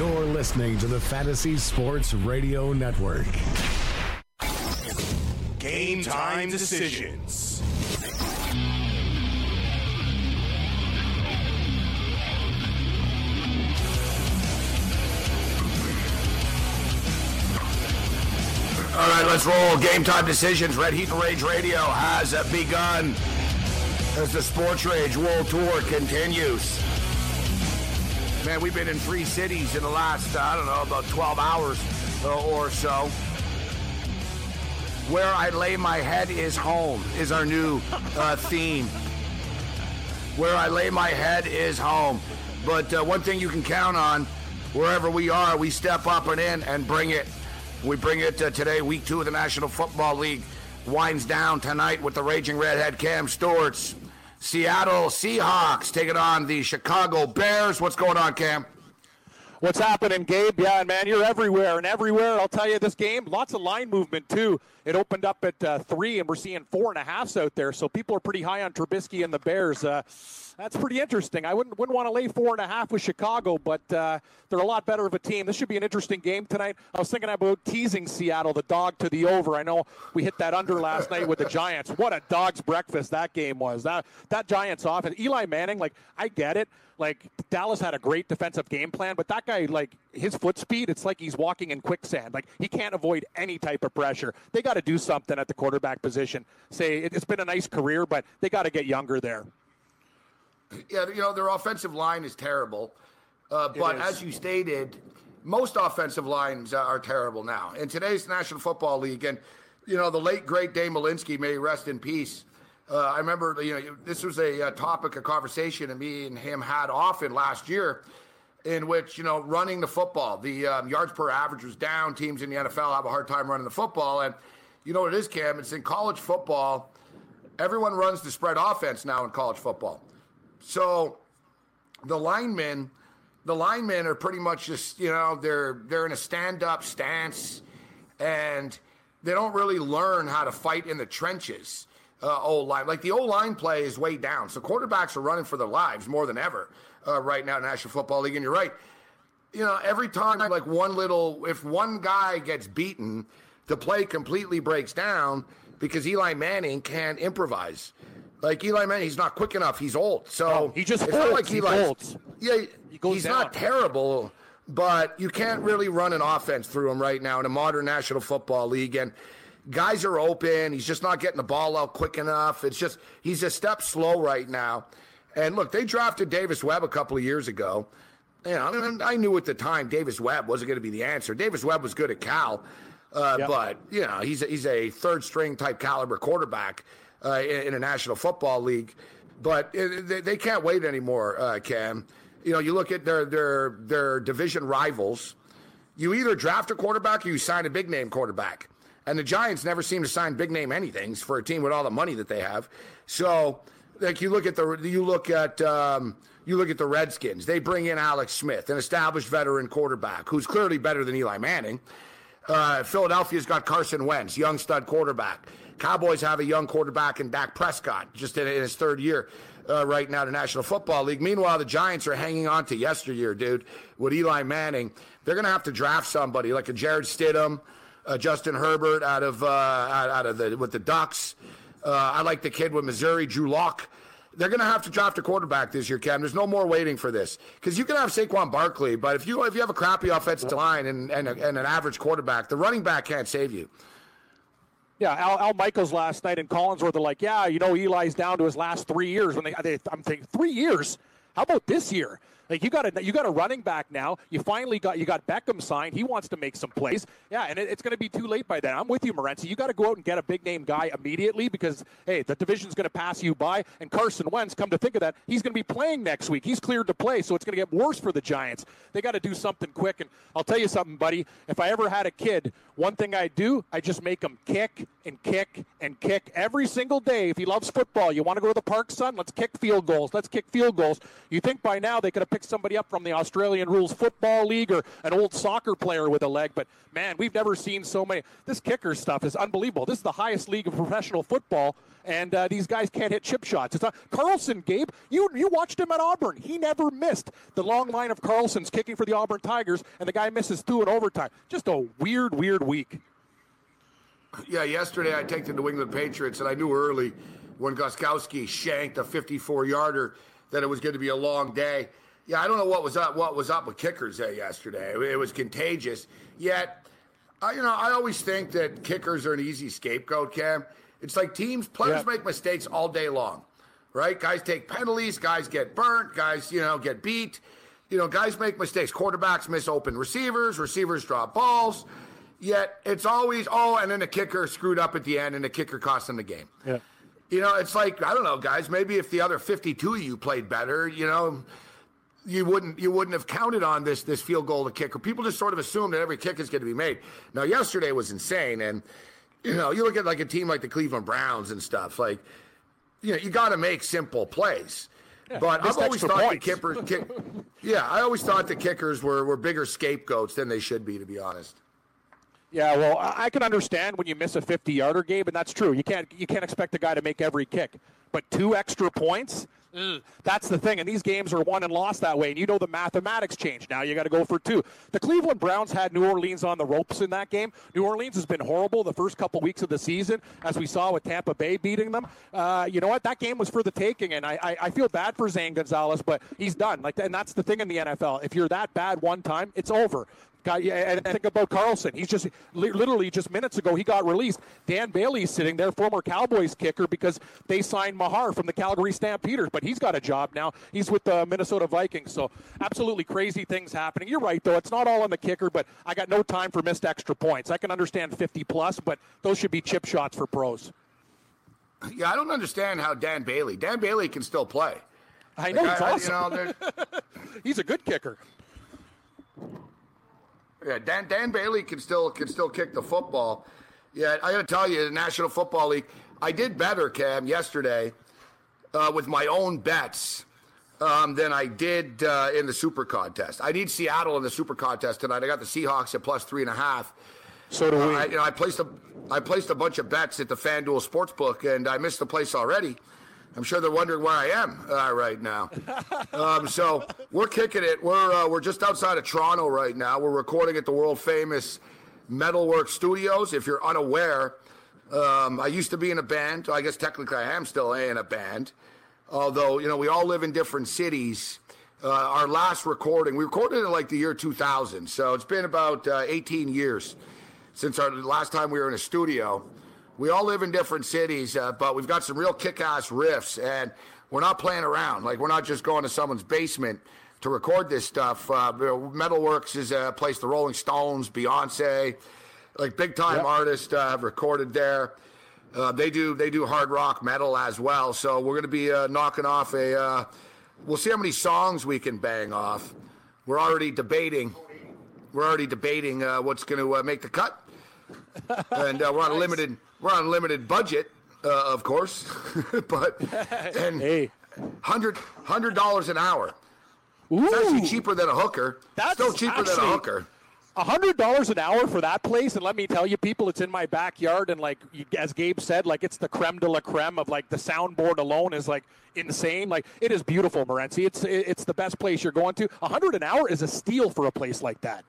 You're listening to the Fantasy Sports Radio Network. Game time decisions. All right, let's roll. Game time decisions. Red Heat and Rage Radio has begun as the Sports Rage World Tour continues. Man, we've been in three cities in the last, uh, I don't know, about 12 hours uh, or so. Where I lay my head is home, is our new uh, theme. Where I lay my head is home. But uh, one thing you can count on, wherever we are, we step up and in and bring it. We bring it uh, today, week two of the National Football League winds down tonight with the Raging Redhead Cam Stewart's Seattle Seahawks taking on the Chicago Bears. What's going on, Cam? What's happening, Gabe? Yeah, man, you're everywhere and everywhere. I'll tell you, this game, lots of line movement too. It opened up at uh, three, and we're seeing four and a halfs out there. So people are pretty high on Trubisky and the Bears. Uh, that's pretty interesting. I wouldn't wouldn't want to lay four and a half with Chicago, but uh, they're a lot better of a team. This should be an interesting game tonight. I was thinking about teasing Seattle, the dog to the over. I know we hit that under last night with the Giants. What a dog's breakfast that game was. That that Giants offense. Eli Manning, like I get it. Like Dallas had a great defensive game plan, but that guy, like his foot speed, it's like he's walking in quicksand. Like he can't avoid any type of pressure. They got to do something at the quarterback position. Say it's been a nice career, but they got to get younger there. Yeah, you know, their offensive line is terrible. Uh, but is. as you stated, most offensive lines are terrible now. In today's National Football League, and, you know, the late, great Dave Malinsky, may rest in peace. Uh, I remember, you know, this was a, a topic of conversation that me and him had often last year in which, you know, running the football, the um, yards per average was down. Teams in the NFL have a hard time running the football. And you know what it is, Cam? It's in college football. Everyone runs the spread offense now in college football. So the linemen, the linemen are pretty much just you know they're they're in a stand up stance, and they don't really learn how to fight in the trenches. Uh, O line, like the old line play is way down, so quarterbacks are running for their lives more than ever uh, right now in National Football League. And you're right, you know every time like one little if one guy gets beaten, the play completely breaks down because Eli Manning can't improvise. Like Eli Manning, he's not quick enough. He's old, so No, he just it's not like He Eli's- Yeah, He goes he's down. not terrible, but you can't really run an offense through him right now in a modern National Football League. And guys are open. He's just not getting the ball out quick enough. It's just he's a step slow right now. And look, they drafted Davis Webb a couple of years ago. You know, and I knew at the time Davis Webb wasn't going to be the answer. Davis Webb was good at Cal, uh, Yep. but you know he's a, he's a third string type caliber quarterback uh, in, a National Football League. But uh, they, they can't wait anymore, uh, Cam. You know, you look at their their their division rivals. You either draft a quarterback or you sign a big name quarterback. And the Giants never seem to sign big name anythings for a team with all the money that they have. So, like you look at the you look at um, you look at the Redskins. They bring in Alex Smith, an established veteran quarterback who's clearly better than Eli Manning. Uh, Philadelphia's got Carson Wentz, young stud quarterback. Cowboys have a young quarterback in Dak Prescott, just in, in his third year uh, right now, the National Football League. Meanwhile, the Giants are hanging on to yesteryear, dude, with Eli Manning. They're going to have to draft somebody like a Jarrett Stidham, uh, Justin Herbert out of uh, out, out of the with the Ducks. Uh, I like the kid with Missouri, Drew Lock. They're going to have to draft a quarterback this year, Cam. There's no more waiting for this because you can have Saquon Barkley, but if you if you have a crappy offensive line and and, a, and an average quarterback, the running back can't save you. Yeah, Al, Al Michaels last night in Collinsworth are like, yeah, you know, Eli's down to his last three years. When they, they I'm thinking three years. How about this year? Like you got a you got a running back now. You finally got you got Beckham signed. He wants to make some plays. Yeah, and it, it's going to be too late by then. I'm with you, Morency. You got to go out and get a big name guy immediately because hey, the division's going to pass you by. And Carson Wentz, come to think of that, he's going to be playing next week. He's cleared to play, so it's going to get worse for the Giants. They got to do something quick. And I'll tell you something, buddy. If I ever had a kid, one thing I do, I just make him kick and kick and kick every single day. If he loves football, you want to go to the park, son? Let's kick field goals. Let's kick field goals. You think by now they could have picked somebody up from the Australian Rules Football League or an old soccer player with a leg, but man, we've never seen so many. This kicker stuff is unbelievable. This is the highest league of professional football, and uh, these guys can't hit chip shots. It's not Carlson, Gabe. You you watched him at Auburn. He never missed the long line of Carlsons kicking for the Auburn Tigers, and the guy misses two in overtime. Just a weird, weird week. Yeah, yesterday I take the New England Patriots, and I knew early when Gostkowski shanked a 54-yarder that it was going to be a long day. Yeah, I don't know what was up. What was up with kickers there yesterday? It was contagious. Yet, I, you know, I always think that kickers are an easy scapegoat. Cam, it's like teams, players make mistakes all day long, right? Guys take penalties. Guys get burnt. Guys, you know, get beat. You know, guys make mistakes. Quarterbacks miss open receivers. Receivers drop balls. Yet it's always oh, and then the kicker screwed up at the end, and the kicker cost them the game. Yeah. You know, it's like I don't know, guys. Maybe if the other 52 of you played better, you know, you wouldn't you wouldn't have counted on this this field goal to kick. People just sort of assume that every kick is going to be made. Now, yesterday was insane, and you know, you look at like a team like the Cleveland Browns and stuff. Like, you know, you got to make simple plays. Yeah, but I've always thought points. the kickers, kick, yeah, I always thought the kickers were were bigger scapegoats than they should be, to be honest. Yeah, well, I can understand when you miss a 50-yarder, Gabe, and that's true. You can't you can't expect a guy to make every kick, but two extra points. That's the thing, and these games are won and lost that way. And you know the mathematics change. Now you got to go for two. The Cleveland Browns had New Orleans on the ropes in that game. New Orleans has been horrible the first couple weeks of the season, as we saw with Tampa Bay beating them. Uh, you know what? That game was for the taking, and I, I, I feel bad for Zane Gonzalez, but he's done. Like, and that's the thing in the NFL. If you're that bad one time, it's over. Got, and think about Carlson. He's just literally just minutes ago he got released. Dan Bailey's sitting there, former Cowboys kicker, because they signed Maher from the Calgary Stampeders, but he's got a job now. He's with the Minnesota Vikings. So absolutely crazy things happening. You're right though; it's not all on the kicker, but I got no time for missed extra points. I can understand 50 plus, but those should be chip shots for pros. Yeah, I don't understand how Dan Bailey. Dan Bailey can still play. I know like, he's I, awesome. You know, he's a good kicker. Yeah, Dan Dan Bailey can still can still kick the football. Yeah, I got to tell you, the National Football League, I did better, Cam, yesterday uh, with my own bets um, than I did uh, in the Super Contest. I need Seattle in the Super Contest tonight. I got the Seahawks at plus three and a half. So do we. Uh, I, you know, I placed a I placed a bunch of bets at the FanDuel Sportsbook, and I missed the place already. I'm sure they're wondering where I am uh, right now. Um, so we're kicking it. We're uh, we're just outside of Toronto right now. We're recording at the world famous Metalworks Studios. If you're unaware, um, I used to be in a band. I guess technically I am still in a band. Although you know we all live in different cities. Uh, our last recording, we recorded in like the year 2000, so it's been about uh, 18 years since our last time we were in a studio we all live in different cities, uh, but we've got some real kick-ass riffs, and we're not playing around. Like we're not just going to someone's basement to record this stuff. Uh, Metalworks is a place the Rolling Stones, Beyonce, like big time yep. artists uh, have recorded there. Uh, they do they do hard rock metal as well. So we're going to be uh, knocking off a. Uh, we'll see how many songs we can bang off. We're already debating. We're already debating uh, what's going to make the cut, and we're on a limited we're on a limited budget, uh, of course, but and hey. hundred hundred dollars an hour. Ooh, it's actually cheaper than a hooker. That's still cheaper than a hooker. hundred dollars an hour for that place, and let me tell you, people, it's in my backyard, and like as Gabe said, like it's the creme de la creme of like the soundboard alone is like insane. Like it is beautiful, Morency. It's it's the best place you're going to. A hundred an hour is a steal for a place like that.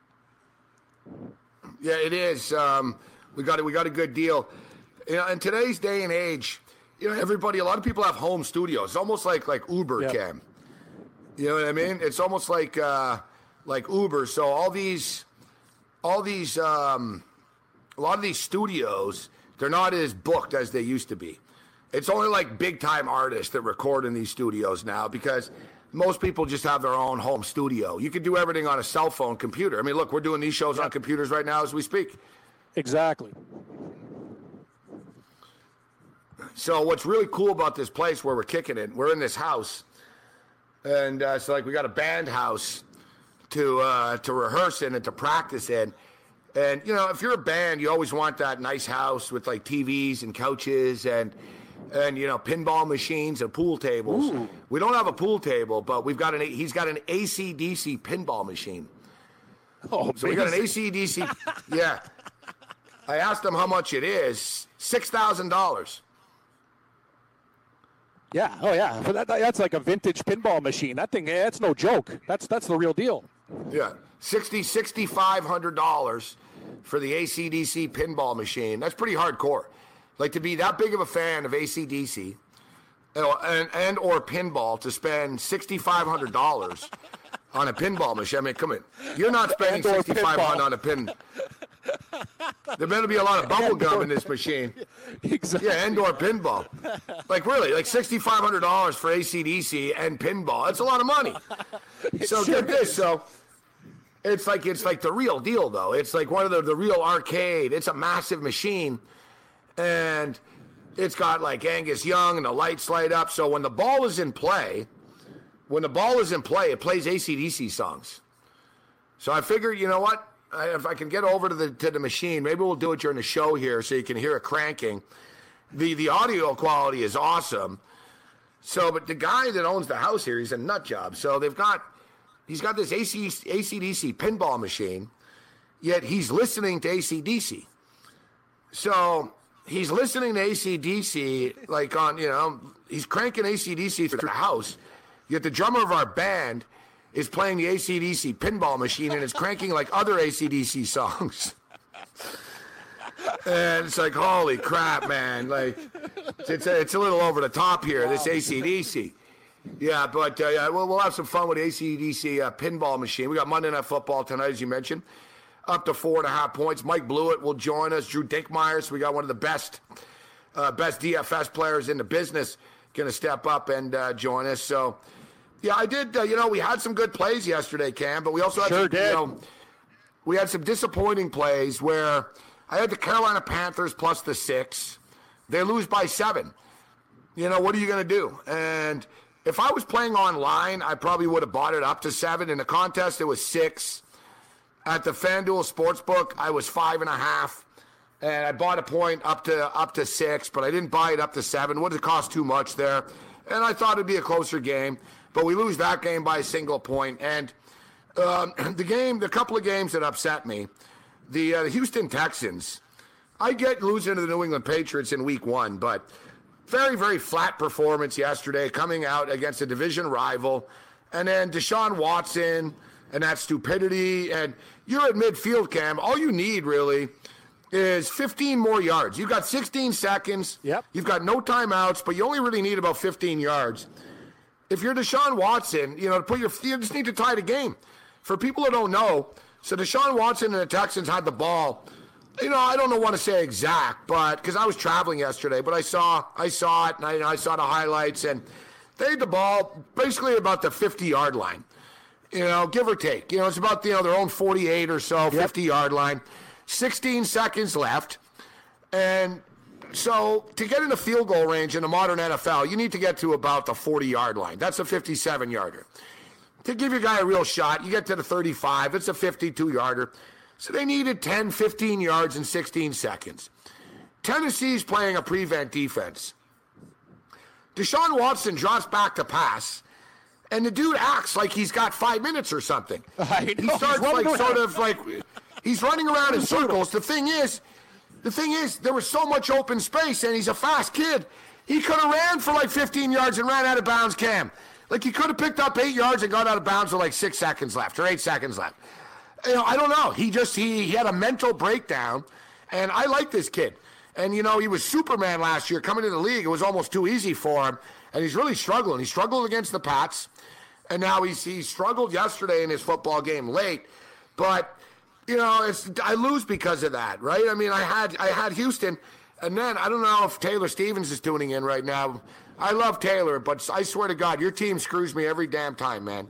Yeah, it is. Um, we got it. We got a good deal. You know, in today's day and age, you know, everybody, a lot of people have home studios. It's almost like like Uber yep. can. You know what I mean? It's almost like uh, like Uber. So all these, all these, um, a lot of these studios, they're not as booked as they used to be. It's only like big time artists that record in these studios now because most people just have their own home studio. You can do everything on a cell phone computer. I mean, look, we're doing these shows on computers right now as we speak. Exactly. So what's really cool about this place where we're kicking it, we're in this house, and uh, so like we got a band house to uh, to rehearse in and to practice in. And you know, if you're a band, you always want that nice house with like TVs and couches and and you know pinball machines and pool tables. Ooh. We don't have a pool table, but we've got an he's got an ACDC pinball machine. Oh, So we got an. ACDC. yeah. I asked him how much it is. Six thousand dollars. Yeah. Oh, yeah. That, that's like a vintage pinball machine. That thing, eh, that's no joke. That's that's the real deal. Yeah, sixty sixty five hundred dollars for the ACDC pinball machine. That's pretty hardcore. Like to be that big of a fan of ACDC, and and or pinball to spend sixty five hundred dollars on a pinball machine. I mean, come in, you're not spending sixty five hundred pinball. on a pin. There better be a lot of bubble gum in this machine. Exactly. Yeah, and or pinball. Like really, like sixty five hundred dollars for ACDC and pinball. That's a lot of money. So sure get this. is. So it's like it's like the real deal though. It's like one of the the real arcade. It's a massive machine, and it's got like Angus Young and the lights light up. So when the ball is in play, when the ball is in play, it plays ACDC songs. So I figured, you know what? I, if I can get over to the to the machine, maybe we'll do it during the show here, so you can hear it cranking. the The audio quality is awesome. So, but the guy that owns the house here, he's a nut job. So they've got, he's got this AC, ACDC pinball machine, yet he's listening to ACDC. So he's listening to ACDC, like on, you know, he's cranking ACDC through the house, yet the drummer of our band is playing the ACDC pinball machine and it's cranking like other ACDC songs. And it's like, holy crap, man! Like, it's a, it's a little over the top here. This ACDC, yeah. But uh, yeah, we'll, we'll have some fun with the ACDC uh, pinball machine. We got Monday Night Football tonight, as you mentioned, up to four and a half points. Mike Blewett will join us. Drew Dinkmeyer. So we got one of the best, uh, best DFS players in the business going to step up and uh, join us. So, yeah, I did. Uh, you know, we had some good plays yesterday, Cam, but we also had Sure some, did. You know, we had some disappointing plays where I had the Carolina Panthers plus the six. They lose by seven. You know, what are you going to do? And if I was playing online, I probably would have bought it up to seven. In the contest, it was six. At the FanDuel Sportsbook, I was five and a half. And I bought a point up to up to six, but I didn't buy it up to seven. Would have cost too much there. And I thought it'd be a closer game. But we lose that game by a single point. And um, the game, the couple of games that upset me, the, uh, the Houston Texans. I get losing to the New England Patriots in Week One, but very, very flat performance yesterday, coming out against a division rival, and then Deshaun Watson and that stupidity. And you're at midfield, Cam. All you need really is 15 more yards. You've got 16 seconds. Yep. You've got no timeouts, but you only really need about 15 yards if you're Deshaun Watson, you know, to put your you just need to tie the game. For people who don't know, so Deshaun Watson and the Texans had the ball. You know, I don't know want to say exact, but because I was traveling yesterday, but I saw I saw it and I, I saw the highlights, and they had the ball basically about the 50 yard line. You know, give or take. You know, it's about you know their own 48 or so, 50 yard line. 16 seconds left, and so to get into field goal range in the modern NFL, you need to get to about the 40 yard line. That's a 57 yarder. To give your guy a real shot, you get to the 35, it's a 52 yarder. So they needed 10, 15 yards in 16 seconds. Tennessee's playing a prevent defense. Deshaun Watson drops back to pass, and the dude acts like he's got five minutes or something. I He know, starts like sort of like he's running around in circles. The thing is, the thing is, there was so much open space, and he's a fast kid. He could have ran for like 15 yards and ran out of bounds, Cam. Like he could have picked up eight yards and got out of bounds with like six seconds left or eight seconds left. You know, I don't know. He just he, he had a mental breakdown, and I like this kid. And you know, he was Superman last year coming to the league. It was almost too easy for him, and he's really struggling. He struggled against the Pats, and now he's he struggled yesterday in his football game late. But you know, it's I lose because of that, right? I mean, I had I had Houston, and then I don't know if Taylor Stevens is tuning in right now. I love Taylor, but I swear to God, your team screws me every damn time, man.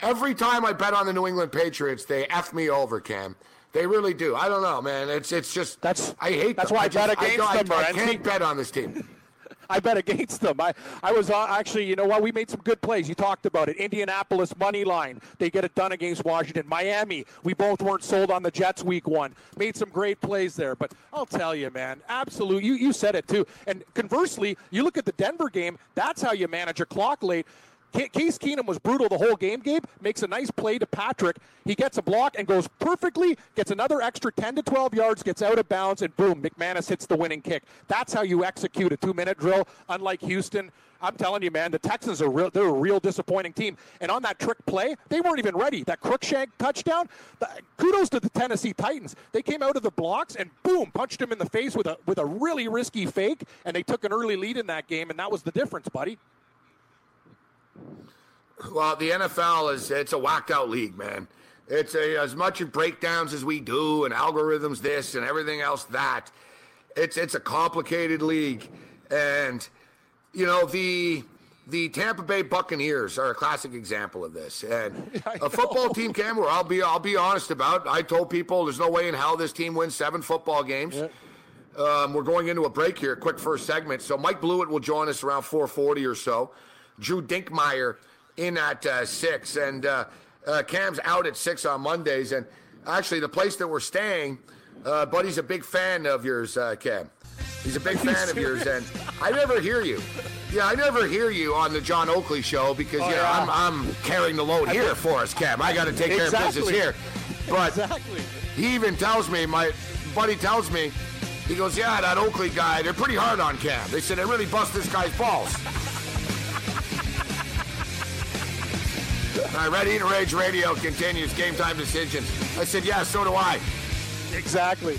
Every time I bet on the New England Patriots, they f me over, Cam. They really do. I don't know, man. It's it's just That's I hate. That's them. why I, just, bet against I, them. I, I can't bet on this team. I bet against them. I, I was uh, actually, you know what? We made some good plays. You talked about it. Indianapolis money line. They get it done against Washington. Miami. We both weren't sold on the Jets week one. Made some great plays there. But I'll tell you, man, absolute. You you said it too. And conversely, you look at the Denver game. That's how you manage a clock late. Ca- Case Keenum was brutal the whole game, Gabe. Makes a nice play to Patrick. He gets a block and goes perfectly, gets another extra 10 to 12 yards, gets out of bounds, and boom, McManus hits the winning kick. That's how you execute a two minute drill, unlike Houston. I'm telling you, man, the Texans are real, they're a real disappointing team. And on that trick play, they weren't even ready. That Cruikshank touchdown, the, kudos to the Tennessee Titans. They came out of the blocks and boom, punched him in the face with a with a really risky fake, and they took an early lead in that game, and that was the difference, buddy. Well, the NFL is it's a whacked out league, man. It's a, as much of breakdowns as we do and algorithms this and everything else that. It's it's a complicated league, and you know the the Tampa Bay Buccaneers are a classic example of this. And a football team, Cam, where I'll be I'll be honest about. I told people there's no way in hell this team wins seven football games. Um, we're going into a break here, quick first segment. So Mike Blewett will join us around 4:40 or so. Drew Dinkmeyer in at uh, six, and uh, uh, Cam's out at six on Mondays. And actually, the place that we're staying, uh, Buddy's a big fan of yours, uh, Cam. He's a big fan of yours, and I never hear you. Yeah, I never hear you on the John Oakley show because Oh, yeah, yeah. I'm, I'm carrying the load here for us, Cam. I got to take care of business here. But Exactly. he even tells me, my buddy tells me, he goes, yeah, that Oakley guy, they're pretty hard on Cam. They said they really bust this guy's balls. All right, Ready to Rage Radio continues. Game time decisions. I said, yeah, so do I. Exactly.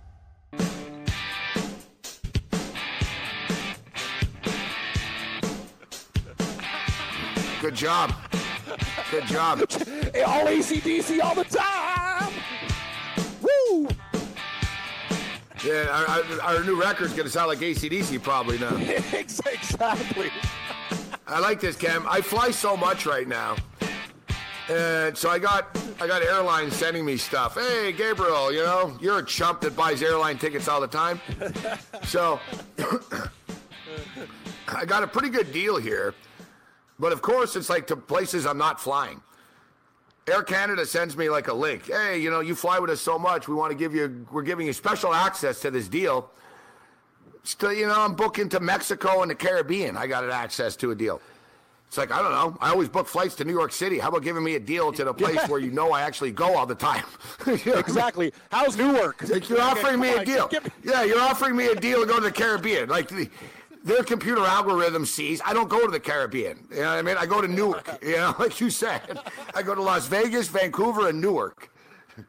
Good job. Good job. all ACDC all the time. Woo! Yeah, our, our, our new record's going to sound like ACDC probably now. exactly. I like this, Cam. I fly so much right now. And so I got I got airlines sending me stuff. Hey, Gabriel, you know, you're a chump that buys airline tickets all the time. So I got a pretty good deal here. But of course, it's like to places I'm not flying. Air Canada sends me like a link. Hey, you know, you fly with us so much. We want to give you, we're giving you special access to this deal. Still, you know, I'm booking to Mexico and the Caribbean. I got an access to a deal. It's like, I don't know. I always book flights to New York City. How about giving me a deal to the place Yeah. where you know I actually go all the time? You know what I mean? Exactly. How's Newark? Like you're offering me a deal. Yeah, you're offering me a deal to go to the Caribbean. Like the, their computer algorithm sees I don't go to the Caribbean. You know what I mean? I go to Newark. You know, like you said, I go to Las Vegas, Vancouver, and Newark.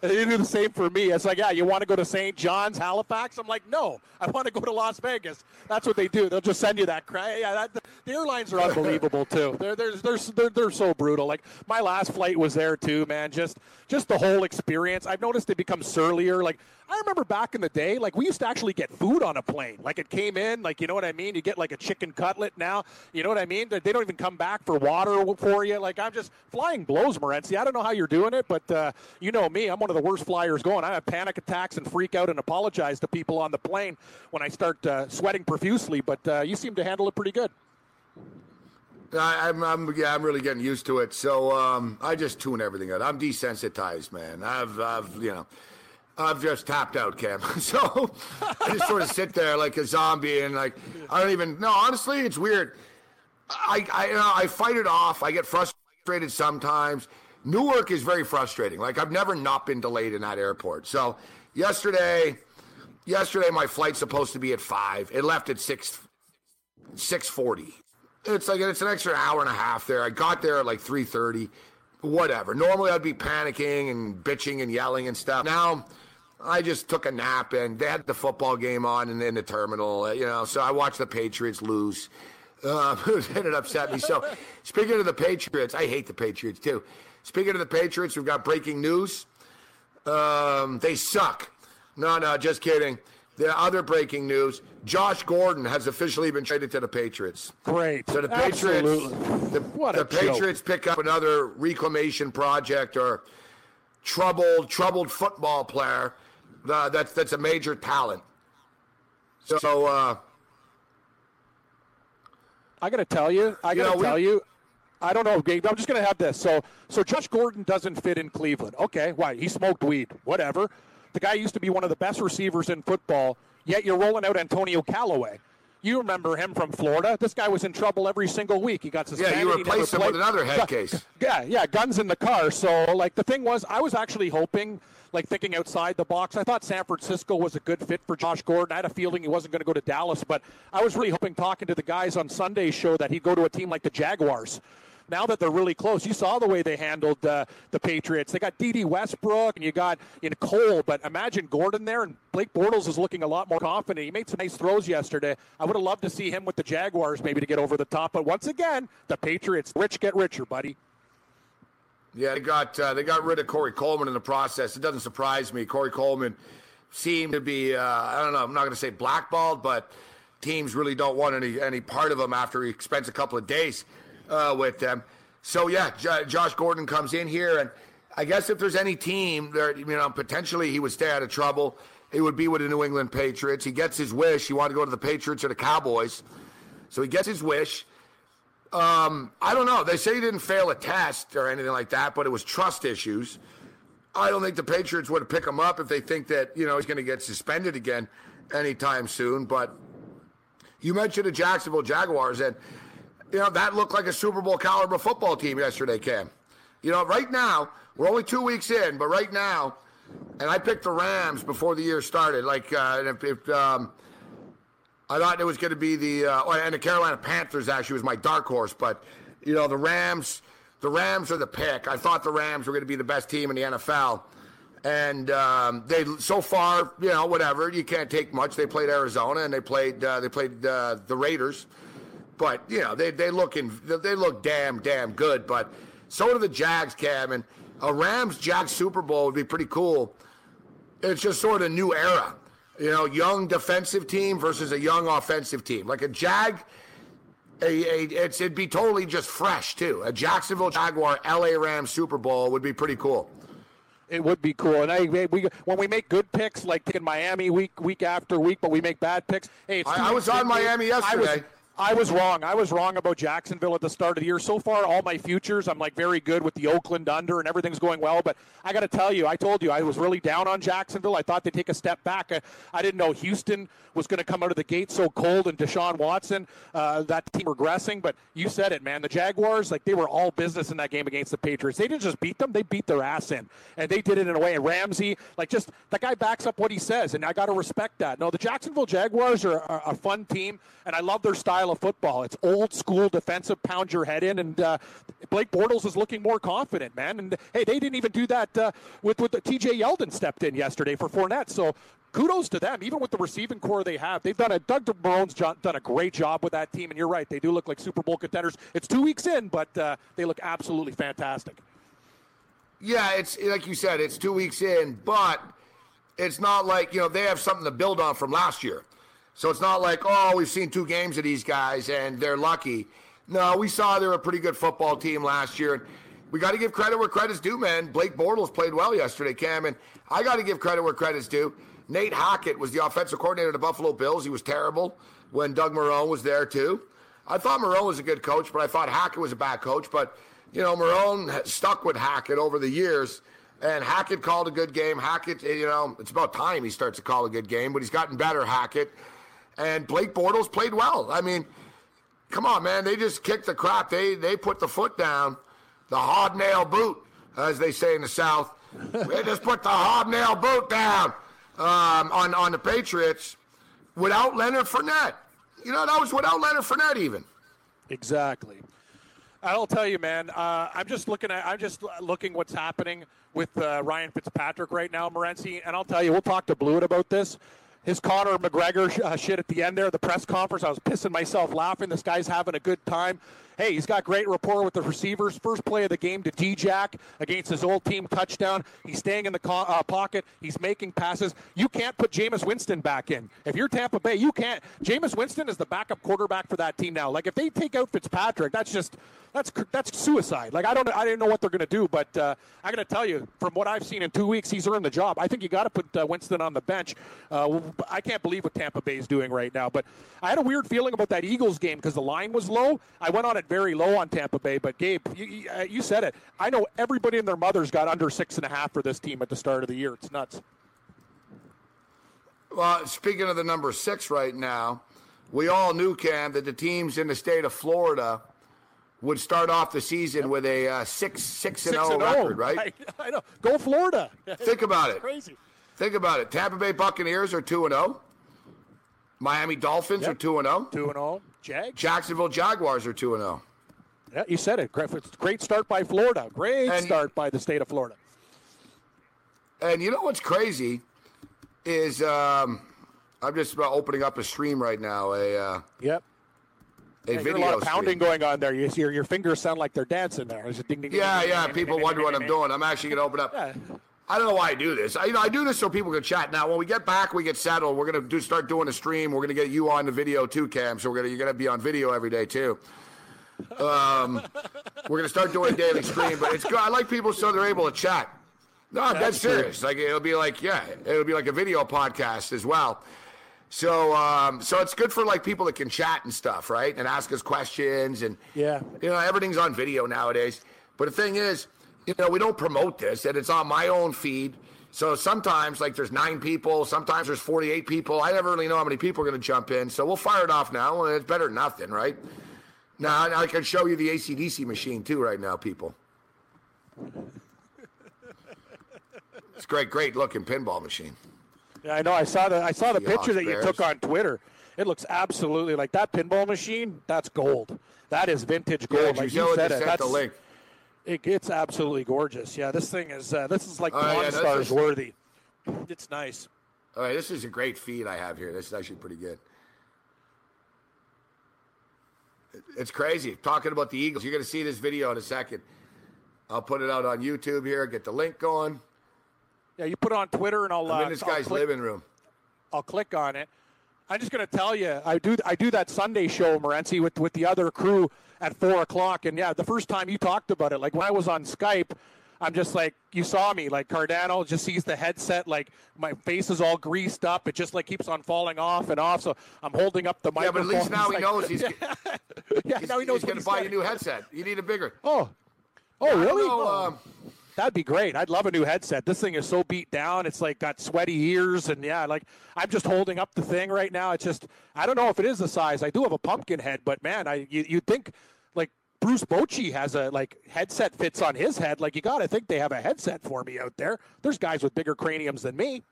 They do the same for me. It's like, yeah, you want to go to St. John's, Halifax? I'm like, no, I want to go to Las Vegas. That's what they do. They'll just send you that crap. Yeah, that, the airlines are unbelievable too. They're, they're they're they're they're so brutal. Like my last flight was there too, man. Just just the whole experience. I've noticed they become surlier. Like I remember back in the day, like we used to actually get food on a plane. Like it came in, like you know what I mean. You get like a chicken cutlet now. You know what I mean? They don't even come back for water for you. Like I'm just flying blows, Morency. I don't know how you're doing it, but uh, you know me. I'm one of the worst flyers going. I have panic attacks and freak out and apologize to people on the plane when I start uh, sweating profusely. But uh, you seem to handle it pretty good. I, I'm, I'm, yeah, I'm really getting used to it. So um, I just tune everything out. I'm desensitized, man. I've, I've, you know, I've just tapped out, Cam. So I just sort of sit there like a zombie, and like I don't even. No, honestly, it's weird. I, I, you know, I fight it off. I get frustrated sometimes. Newark is very frustrating. Like I've never not been delayed in that airport. So yesterday, yesterday my flight's supposed to be at five. It left at six six forty. It's like it's an extra hour and a half there. I got there at like three thirty. Whatever. Normally I'd be panicking and bitching and yelling and stuff. Now I just took a nap and they had the football game on in, in the terminal, you know. So I watched the Patriots lose. Uh, it upset me. So speaking of the Patriots, I hate the Patriots too. Speaking of the Patriots, we've got breaking news. Um, they suck. No, no, just kidding. The other breaking news: Josh Gordon has officially been traded to the Patriots. Great. So the Patriots, the, the Patriots pick up another reclamation project or troubled, troubled football player. Uh, that's that's a major talent. So, uh, I got to tell you, I got to tell you, I don't know, Gabe. I'm just going to have this. So, so Josh Gordon doesn't fit in Cleveland. Okay, why? He smoked weed. Whatever. The guy used to be one of the best receivers in football. Yet you're rolling out Antonio Callaway. You remember him from Florida. This guy was in trouble every single week. He got suspended. Yeah, you replaced him with another head case. Yeah, yeah, guns in the car. So, like, the thing was, I was actually hoping, like, thinking outside the box. I thought San Francisco was a good fit for Josh Gordon. I had a feeling he wasn't going to go to Dallas, but I was really hoping, talking to the guys on Sunday's show, that he'd go to a team like the Jaguars now that they're really close, you saw the way they handled uh, the Patriots. They got Dede Westbrook and you got in Cole, but imagine Gordon there and Blake Bortles is looking a lot more confident. He made some nice throws yesterday. I would have loved to see him with the Jaguars maybe to get over the top, but once again, the Patriots rich get richer, buddy. Yeah, they got uh, they got rid of Corey Coleman in the process. It doesn't surprise me. Corey Coleman seemed to be uh, I don't know. I'm not going to say blackballed, but teams really don't want any any part of him after he spends a couple of days uh, with them. So yeah, J- Josh Gordon comes in here, and I guess if there's any team that you know potentially he would stay out of trouble, it would be with the New England Patriots. He gets his wish. He wanted to go to the Patriots or the Cowboys, so he gets his wish. Um, I don't know. They say he didn't fail a test or anything like that, but it was trust issues. I don't think the Patriots would pick him up if they think that you know he's going to get suspended again anytime soon. But you mentioned the Jacksonville Jaguars, and you know, that looked like a Super Bowl caliber football team yesterday, Cam. You know, right now, we're only two weeks in, but right now, and I picked the Rams before the year started. Like, uh, if, if um, I thought it was going to be the, uh, oh, and the Carolina Panthers actually was my dark horse, but, you know, the Rams, the Rams are the pick. I thought the Rams were going to be the best team in the NFL. And um, they so far, you know, whatever. You can't take much. They played Arizona and they played uh, they played uh, the Raiders. But you know, they they look in, they look damn damn good. But so do the Jags, Cam, and a Rams Jags Super Bowl would be pretty cool. It's just sort of a new era. You know, young defensive team versus a young offensive team. Like a Jag, a, a, it's, it'd be totally just fresh too. A Jacksonville Jaguar LA Rams Super Bowl would be pretty cool. It would be cool, and I we when we make good picks like in Miami week week after week, but we make bad picks. Hey, I, I was on Miami yesterday. I was wrong. I was wrong about Jacksonville at the start of the year. So far, all my futures, I'm like very good with the Oakland under and everything's going well. But I got to tell you, I told you I was really down on Jacksonville. I thought they'd take a step back. I, I didn't know Houston was going to come out of the gate so cold and Deshaun Watson, uh, that team regressing. But you said it, man. The Jaguars, like they were all business in that game against the Patriots. They didn't just beat them; they beat their ass in, and they did it in a way. And Ramsey, like just that guy backs up what he says, and I got to respect that. No, the Jacksonville Jaguars are a, a fun team, and I love their style of football. It's old school defensive, pound your head in, and uh, Blake Bortles is looking more confident, man. And hey, they didn't even do that uh, with with the T.J. Yeldon stepped in yesterday for Fournette. So kudos to them. Even with the receiving corps they have, they've done a Doug Marrone's done a great job with that team. And you're right, they do look like Super Bowl contenders. It's two weeks in, but uh, they look absolutely fantastic. Yeah, it's like you said, it's two weeks in, but it's not like you know they have something to build on from last year. So it's not like, oh, we've seen two games of these guys and they're lucky. No, we saw they're a pretty good football team last year. We got to give credit where credit's due, man. Blake Bortles played well yesterday, Cam, and I got to give credit where credit's due. Nate Hackett was the offensive coordinator of the Buffalo Bills. He was terrible when Doug Marrone was there too. I thought Marrone was a good coach, but I thought Hackett was a bad coach. But you know, Marrone stuck with Hackett over the years, and Hackett called a good game. Hackett, you know, it's about time he starts to call a good game, but he's gotten better. Hackett and Blake Bortles played well. I mean, come on, man. They just kicked the crap. They they put the foot down, the hobnail boot, as they say in the South. they just put the hobnail boot down. um, on on the Patriots without Leonard Fournette. You know, that was without Leonard Fournette even. Exactly. I'll tell you, man. Uh, I'm just looking at. I'm just looking what's happening with uh, Ryan Fitzpatrick right now, Morency, and I'll tell you, we'll talk to Blewett about this. His Conor McGregor uh, shit at the end there, the press conference. I was pissing myself laughing. This guy's having a good time. Hey, he's got great rapport with the receivers. First play of the game to D-Jack against his old team touchdown. He's staying in the co- uh, pocket. He's making passes. You can't put Jameis Winston back in. If you're Tampa Bay, you can't. Jameis Winston is the backup quarterback for that team now. Like if they take out Fitzpatrick, that's just that's that's suicide. Like I don't I didn't know what they're going to do, but uh, I got to tell you, from what I've seen in two weeks, he's earned the job. I think you got to put uh, Winston on the bench. Uh, I can't believe what Tampa Bay is doing right now. But I had a weird feeling about that Eagles game because the line was low. I went on it very low on Tampa Bay, but Gabe, you, uh, you said it. I know everybody and their mothers got under six and a half for this team at the start of the year. It's nuts. Well, speaking of the number six right now, we all knew Cam that the teams in the state of Florida would start off the season with a uh, six six and zero oh record, right? I, I, know. Go Florida. Think about it. Crazy. Think about it. Tampa Bay Buccaneers are two and zero. Miami Dolphins yep. are two and zero. Two and zero. Jags. Jacksonville Jaguars are two and zero. Yeah, you said it. Great start by Florida. Great and, start by the state of Florida. And you know what's crazy is um, I'm just about opening up a stream right now. A uh, yep a yeah, video. A lot of pounding stream. going on there. You see, your, your fingers sound like they're dancing there. Ding, ding, yeah, ding, yeah. People wonder what I'm doing. I'm actually going to open up. Yeah. I don't know why I do this. I, you know, I do this so people can chat. Now, when we get back, we get settled. We're going to do start doing a stream. We're going to get you on the video too, Cam. So we're to you're going to be on video every day too. Um, we're going to start doing a daily stream, but it's good. I like people so they're able to chat. No, I'm dead serious. Like it'll be like yeah, it'll be like a video podcast as well. So, um, so it's good for like people that can chat and stuff, right? And ask us questions and yeah, you know, everything's on video nowadays. But the thing is, you know, we don't promote this, and it's on my own feed. So sometimes, like, there's nine people. Sometimes there's 48 people. I never really know how many people are going to jump in. So we'll fire it off now, and it's better than nothing, right? Now I can show you the ACDC machine too, right now, people. It's great, great looking pinball machine. Yeah, I know. I saw the I saw the picture that you took on Twitter. It looks absolutely like that pinball machine. That's gold. That is vintage gold. Yeah, like you, said it. That's the link. It, it's absolutely gorgeous. Yeah, this thing is uh, this is like Pawn yeah, Stars worthy. It's nice. All right, this is a great feed I have here. This is actually pretty good. It's crazy. Talking about the Eagles. You're going to see this video in a second. I'll put it out on YouTube here. Get the link going. Yeah, you put it on Twitter, and I'll. I'm in uh, this guy's click, living room. I'll click on it. I'm just going to tell you, I do I do that Sunday show, Morency, with with the other crew at four o'clock, and yeah, the first time you talked about it, like when I was on Skype, I'm just like you saw me, like Cardano just sees the headset, like my face is all greased up, it just like keeps on falling off and off. So I'm holding up the microphone. Yeah, but at least now he like, knows he's. yeah, he's, now he knows he's going to buy a new headset. You need a bigger. Oh, oh, really? Know, um, That'd be great. I'd love a new headset. This thing is so beat down. It's like got sweaty ears, and yeah, like I'm just holding up the thing right now. It's just I don't know if it is the size. I do have a pumpkin head, but man, I you you think Bruce Bochy has a like headset fits on his head. Like you got to think they have a headset for me out there. There's guys with bigger craniums than me.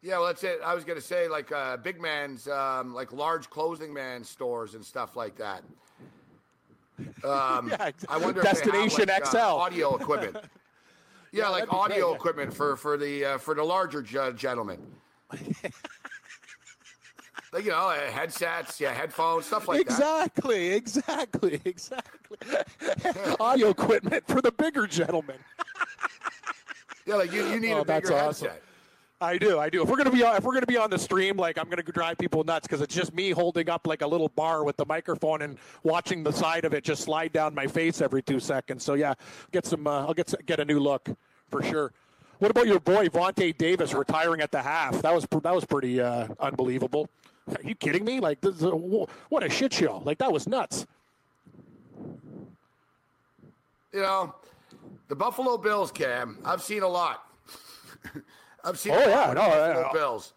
Yeah, well, that's it. I was gonna say like uh, big man's, um, like large clothing man stores and stuff like that. Um, yeah, I wonder Destination have, like, XL uh, audio equipment. Yeah, Yeah, like audio great, equipment for for the uh, for the larger ge- gentlemen. like you know, uh, headsets, yeah, headphones, stuff like that. exactly, exactly, exactly. Audio equipment for the bigger gentlemen. Yeah, like you, you need Oh, a that's bigger awesome. headset. I do, I do. If we're gonna be on, if we're gonna be on the stream, like I'm gonna drive people nuts because it's just me holding up like a little bar with the microphone and watching the side of it just slide down my face every two seconds. So yeah, get some. Uh, I'll get get a new look for sure. What about your boy Vontae Davis retiring at the half? That was that was pretty uh, unbelievable. Are you kidding me? Like this is a, what a shit show! Like that was nuts. You know, the Buffalo Bills, Cam. I've seen a lot. I've seen. Oh, a lot yeah, with no, the Buffalo yeah. Bills.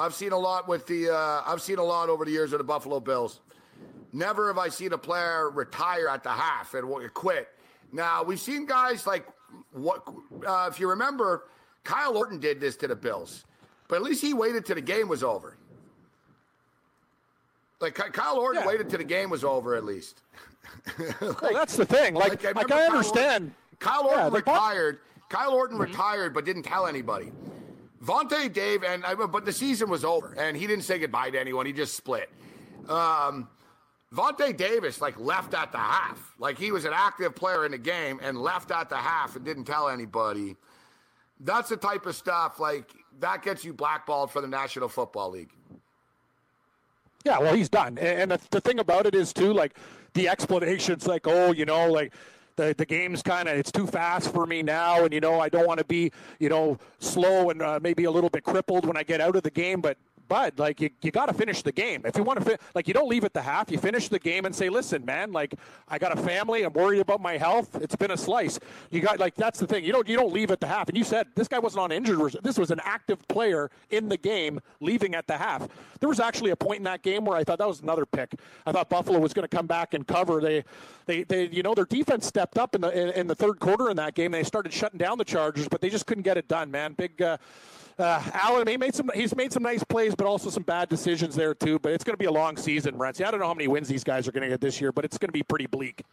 I've seen a lot with the. Uh, I've seen a lot over the years of the Buffalo Bills. Never have I seen a player retire at the half and quit. Now we've seen guys like what uh, if you remember, Kyle Orton did this to the Bills, but at least he waited till the game was over. Like Kyle Orton yeah. waited till the game was over at least. like, well, that's the thing. Like, like I, like I understand. Kyle Orton, Kyle Orton yeah, retired. Kyle Orton mm-hmm. retired, but didn't tell anybody. Vontae Dave, and but the season was over, and he didn't say goodbye to anyone. He just split. Um, Vontae Davis like left at the half, like he was an active player in the game and left at the half and didn't tell anybody. That's the type of stuff like that gets you blackballed for the National Football League. Yeah, well, he's done. And the, the thing about it is too, like the explanations, like, oh, you know, like the, the game's kind of it's too fast for me now and you know i don't want to be you know slow and uh, maybe a little bit crippled when i get out of the game but but like you, you got to finish the game. If you want to, fi- like you don't leave at the half. You finish the game and say, "Listen, man, like I got a family. I'm worried about my health. It's been a slice." You got like that's the thing. You don't you don't leave at the half. And you said this guy wasn't on injured. This was an active player in the game, leaving at the half. There was actually a point in that game where I thought that was another pick. I thought Buffalo was going to come back and cover. They, they, they, you know, their defense stepped up in the in, in the third quarter in that game. They started shutting down the Chargers, but they just couldn't get it done. Man, big. Uh, uh, Allen, he made some. He's made some nice plays, but also some bad decisions there too. But it's going to be a long season, Brent. I don't know how many wins these guys are going to get this year, but it's going to be pretty bleak.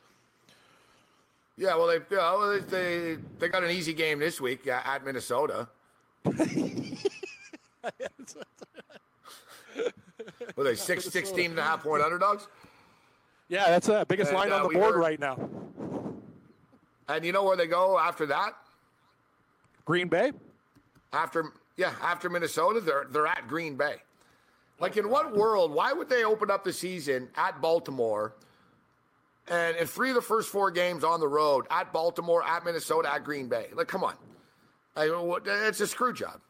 Yeah, well, they well, they they got an easy game this week at Minnesota. Were they six, 16 and a half point underdogs? Yeah, that's the biggest and, line uh, on the board right now. And you know where they go after that? Green Bay. After yeah, after Minnesota, they're they're at Green Bay. Oh, like in what world? Why would they open up the season at Baltimore? And in three of the first four games on the road, at Baltimore, at Minnesota, at Green Bay. Like, come on, I, it's a screw job.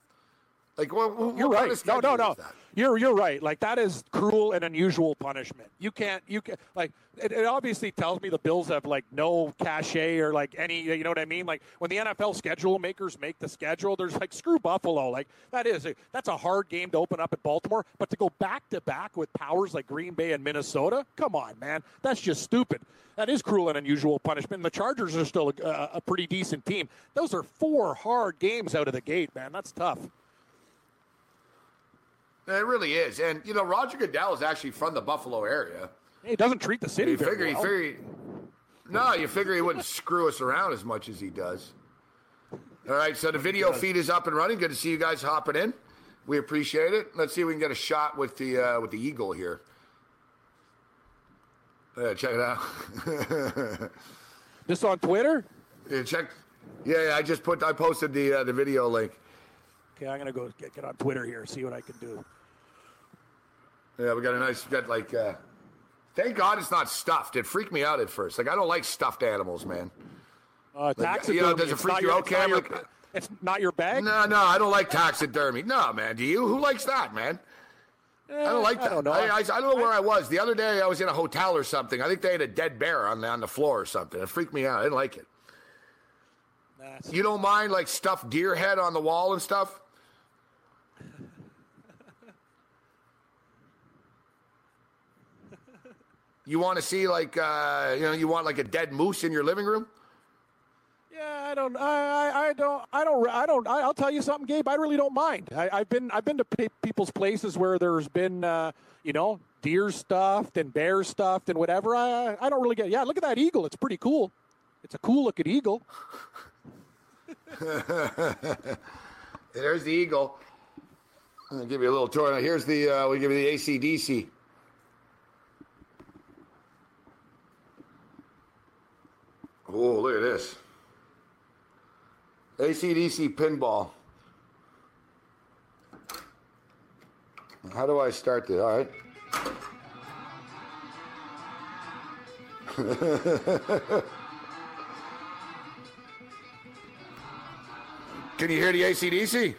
Like, well, you're right. No, no, no. You're you're right. Like that is cruel and unusual punishment. You can't you can like it, it, obviously tells me the Bills have like no cachet or like any you know what I mean. Like when the NFL schedule makers make the schedule, there's like screw Buffalo. Like that is a, that's a hard game to open up at Baltimore, but to go back to back with powers like Green Bay and Minnesota, come on, man, that's just stupid. That is cruel and unusual punishment. And the Chargers are still a, a pretty decent team. Those are four hard games out of the gate, man. That's tough. It really is. And, you know, Roger Goodell is actually from the Buffalo area. He doesn't treat the city you very figure, well. Figure, no, you figure he wouldn't screw us around as much as he does. All right, so the video feed is up and running. Good to see you guys hopping in. We appreciate it. Let's see if we can get a shot with the uh, with the eagle here. Yeah, check it out. this on Twitter? Yeah, check. Yeah, yeah, I just put I posted the uh, the video link. Okay, I'm gonna go get, get on Twitter here, see what I can do. Yeah, we got a nice, got like, uh, thank God it's not stuffed. It freaked me out at first. Like, I don't like stuffed animals, man. Uh, like, you know, does it freak you out, Cam? Like, it's not your bag? No, no, I don't like taxidermy. No, man. Do you? Who likes that, man? I don't like that. I don't know. I, I, I, don't know where I was. The other day I was in a hotel or something. I think they had a dead bear on the, on the floor or something. It freaked me out. I didn't like it. you don't mind like stuffed deer head on the wall and stuff? You want to see like uh, you know you want like a dead moose in your living room? Yeah, I don't, I, I don't, I don't, I don't. I'll tell you something, Gabe. I really don't mind. I, have been, I've been to people's places where there's been, uh, you know, deer stuffed and bear stuffed and whatever. I, I don't really get. Yeah, look at that eagle. It's pretty cool. It's a cool looking eagle. There's the eagle. I'm gonna give you a little tour. Here's the. Uh, we give you the ACDC. Oh, look at this. ACDC pinball. How do I start this? All right. can you hear the ACDC?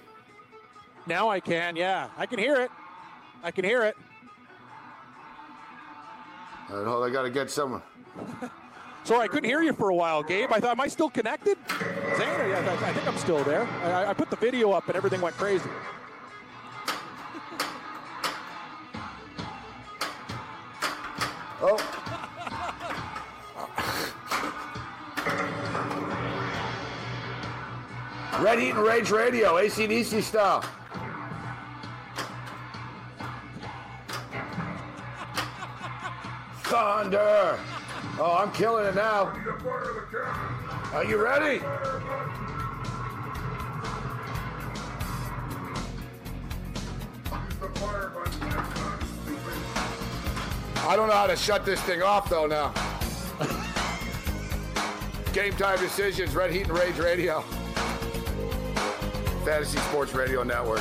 Now I can, yeah. I can hear it. I can hear it. I know I got to get someone. Sorry, I couldn't hear you for a while, Gabe. I thought, am I still connected? Xander, yeah, I think I'm still there. I, I put the video up and everything went crazy. Oh. Red Heat and Rage Radio, ACDC style. Thunder. Oh, I'm killing it now. Are you ready? I don't know how to shut this thing off though now. Game time decisions, Red Heat and Rage Radio. Fantasy Sports Radio Network.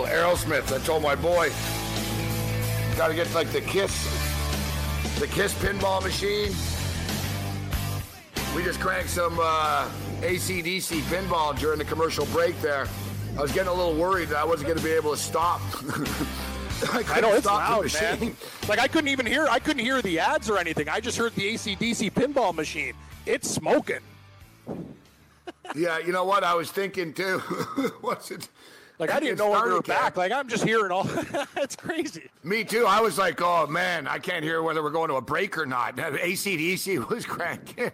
Little Aerosmith. I told my boy, got to get like the Kiss, the Kiss pinball machine. We just cranked some uh, ACDC pinball during the commercial break there. I was getting a little worried that I wasn't going to be able to stop. I, I know it's loud, machine. man. Like I couldn't even hear. I couldn't hear the ads or anything. I just heard the ACDC pinball machine. It's smoking. Yeah, you know what? I was thinking too. What's it? Like I didn't know when we were back. Like I'm just hearing all. it's crazy. Me too. I was like, oh man, I can't hear whether we're going to a break or not. ACDC was cranking.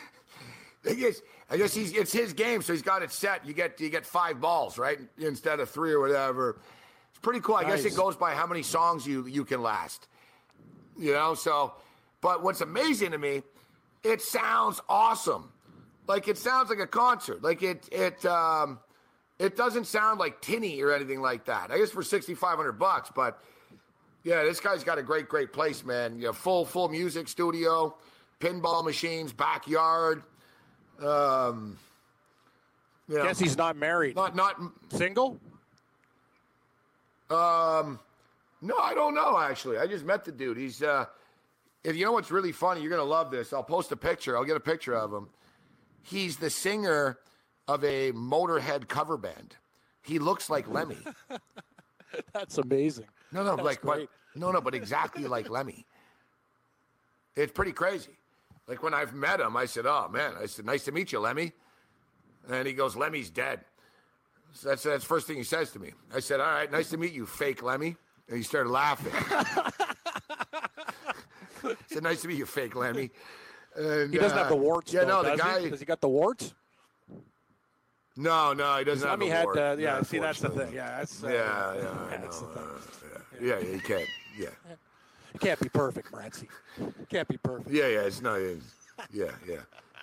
Thing is, I guess he's it's his game, so he's got it set. You get you get five balls, right? Instead of three or whatever. It's pretty cool. I guess it goes by how many songs you you can last. You know, so but what's amazing to me, it sounds awesome. Like it sounds like a concert. Like it it um it doesn't sound like tinny or anything like that. I guess for sixty five hundred bucks, but yeah, this guy's got a great, great place, man. You know, full, full music studio, pinball machines, backyard. Um, you know, Guess he's not married. not, not. Single. Um, no, I don't know. Actually, I just met the dude. He's. uh If you know what's really funny, you're gonna love this. I'll post a picture. I'll get a picture of him. He's the singer of a Motorhead cover band. He looks like Lemmy. That's amazing. No, no, That's like but no, no, but exactly like Lemmy. It's pretty crazy. Like when I've met him, I said, "Oh man," I said, "Nice to meet you, Lemmy," and he goes, "Lemmy's dead." So that's that's the first thing he says to me. I said, "All right, nice to meet you, fake Lemmy," and he started laughing. I said, "Nice to meet you, fake Lemmy." And, He doesn't uh, have the warts. Yeah, though, no, the guy. He? Does he got the warts? No, no, he doesn't have Lemmy the had. wart. Uh, yeah, No, see, that's the thing. Yeah, that's. Uh, Yeah, yeah, I that's know. the thing. Uh, yeah, yeah, he can't. Yeah. You can't be perfect, Morency. Can't be perfect. Yeah, yeah, it's not. It's, yeah, yeah,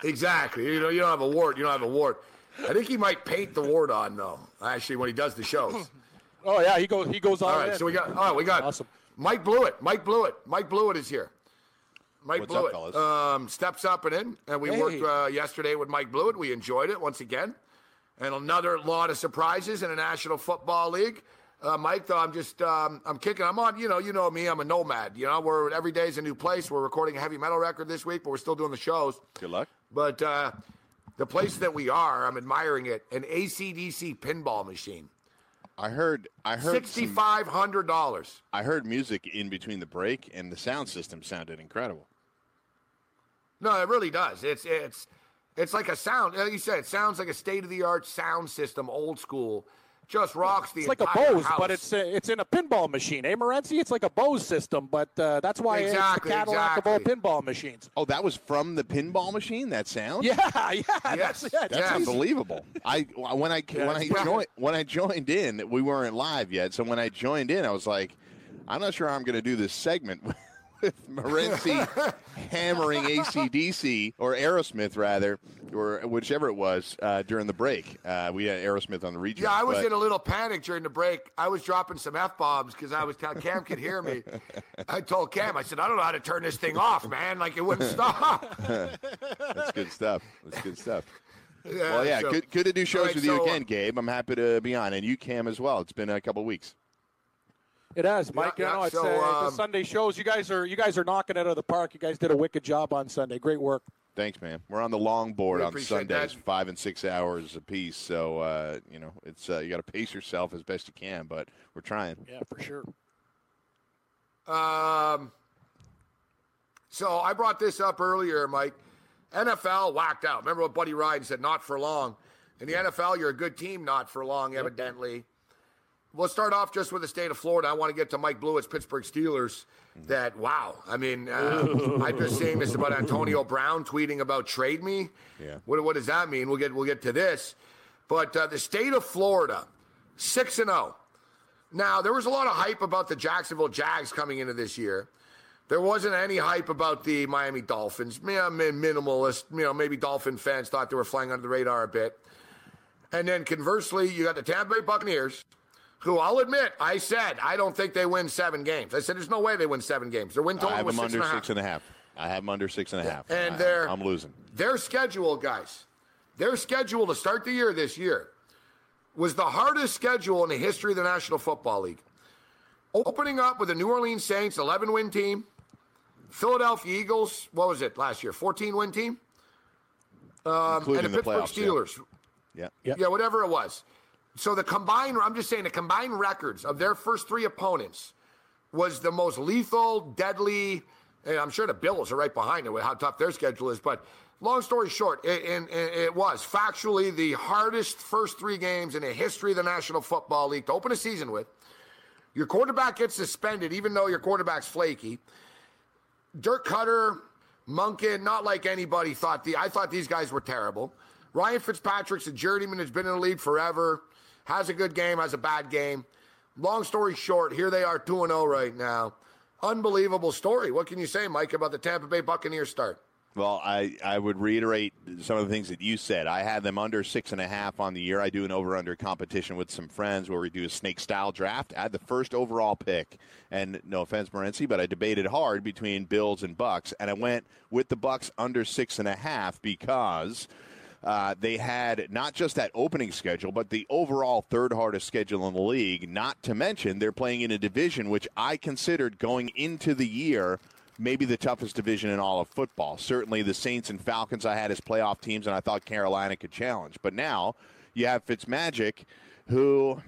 exactly. You know, you don't have a wart. You don't have a wart. I think he might paint the wart on though. Actually, when he does the shows. Oh yeah, he goes. He goes all All right, in. so we got. All right, we got. Awesome. Mike Blewett. Mike Blewett. Mike Blewett is here. Mike What's up, Blewett fellas? um, steps up and in, and we Hey. worked uh, yesterday with Mike Blewett. We enjoyed it once again, and another lot of surprises in the National Football League. Uh, Mike, though, I'm just um, I'm kicking. I'm on. You know, you know me. I'm a nomad. You know, we're every day's a new place. We're recording a heavy metal record this week, but we're still doing the shows. Good luck. But uh, the place that we are, I'm admiring it. An ACDC pinball machine, I heard. I heard. sixty five hundred dollars. I heard music in between the break, and the sound system sounded incredible. No, it really does. It's it's it's like a sound. Like you said, it sounds like a state of the art sound system, old school. Just rocks the It's like a Bose, house. but it's uh, it's in a pinball machine. Eh, Morency? It's like a Bose system, but uh, that's why Exactly, it's the Cadillac of all pinball machines. Oh, that was from the pinball machine. That sound. Yeah, yeah, Yes, that's, yeah, That's that's Yeah. unbelievable. I when I when I Yeah. joined when I joined in, we weren't live yet. So when I joined in, I was like, I'm not sure how I'm going to do this segment with Morency hammering ACDC or Aerosmith rather, or whichever it was uh, during the break. Uh, we had Aerosmith on the region. Yeah, I was but- in a little panic during the break. I was dropping some f bombs because I was telling Cam could hear me. I told Cam, I said, I don't know how to turn this thing off, man. Like it wouldn't stop. That's good stuff. That's good stuff. Yeah, Well, yeah, so- good, good to do shows right, with you so, uh, again, Gabe. I'm happy to be on, and you, Cam, as well. It's been a couple weeks. It has, Mike. Yeah, you know, yeah, it's so, uh, the um, Sunday shows. You guys are you guys are knocking it out of the park. You guys did a wicked job on Sunday. Great work. Thanks, man. We're on the long board We on appreciate Sundays, that. five and six hours apiece. So uh, you know, it's uh, you got to pace yourself as best you can, but we're trying. Yeah, for sure. Um, so I brought this up earlier, Mike. NFL whacked out. Remember what Buddy Ryan said? Not for long. In the NFL, you're a good team, not for long, evidently. We'll start off just with the state of Florida. I want to get to Mike Blewett's Pittsburgh Steelers. That wow, I mean, uh, I'm just saying this about Antonio Brown tweeting about trade me. Yeah. What, what does that mean? We'll get we'll get to this, but uh, the state of Florida, six and zero. Now, there was a lot of hype about the Jacksonville Jags coming into this year. There wasn't any hype about the Miami Dolphins. Yeah, minimalist. You know, maybe Dolphin fans thought they were flying under the radar a bit. And then conversely, you got the Tampa Bay Buccaneers, who I'll admit, I said I don't think they win seven games. I said there's no way they win seven games. Their win I have was them six under and six and a half. I have them under six and a half. And I, they're I'm losing. Their schedule, guys, their schedule to start the year this year was the hardest schedule in the history of the National Football League. Opening up with the New Orleans Saints, 11 win team. Philadelphia Eagles, what was it last year? 14 win team? Um, Including and the the Pittsburgh playoffs, yeah. Steelers. Yeah. Yep. Yeah, whatever it was. So the combined, I'm just saying, the combined records of their first three opponents was the most lethal, deadly, and I'm sure the Bills are right behind it with how tough their schedule is. But long story short, it, it was factually the hardest first three games in the history of the National Football League to open a season with. Your quarterback gets suspended, even though your quarterback's flaky. Dirk Koetter, Munkin, not like anybody thought. The I thought these guys were terrible. Ryan Fitzpatrick's a journeyman who's been in the league forever. Has a good game, has a bad game. Long story short, here they are 2 0 right now. Unbelievable story. What can you say, Mike, about the Tampa Bay Buccaneers start? Well, I, I would reiterate some of the things that you said. I had them under six and a half on the year. I do an over under competition with some friends where we do a snake style draft. I had the first overall pick, and no offense, Morency, but I debated hard between Bills and Bucks, and I went with the Bucks under six and a half because uh, they had not just that opening schedule, but the overall third hardest schedule in the league. Not to mention they're playing in a division which I considered going into the year maybe the toughest division in all of football. Certainly the Saints and Falcons I had as playoff teams, and I thought Carolina could challenge. But now you have Fitzmagic, who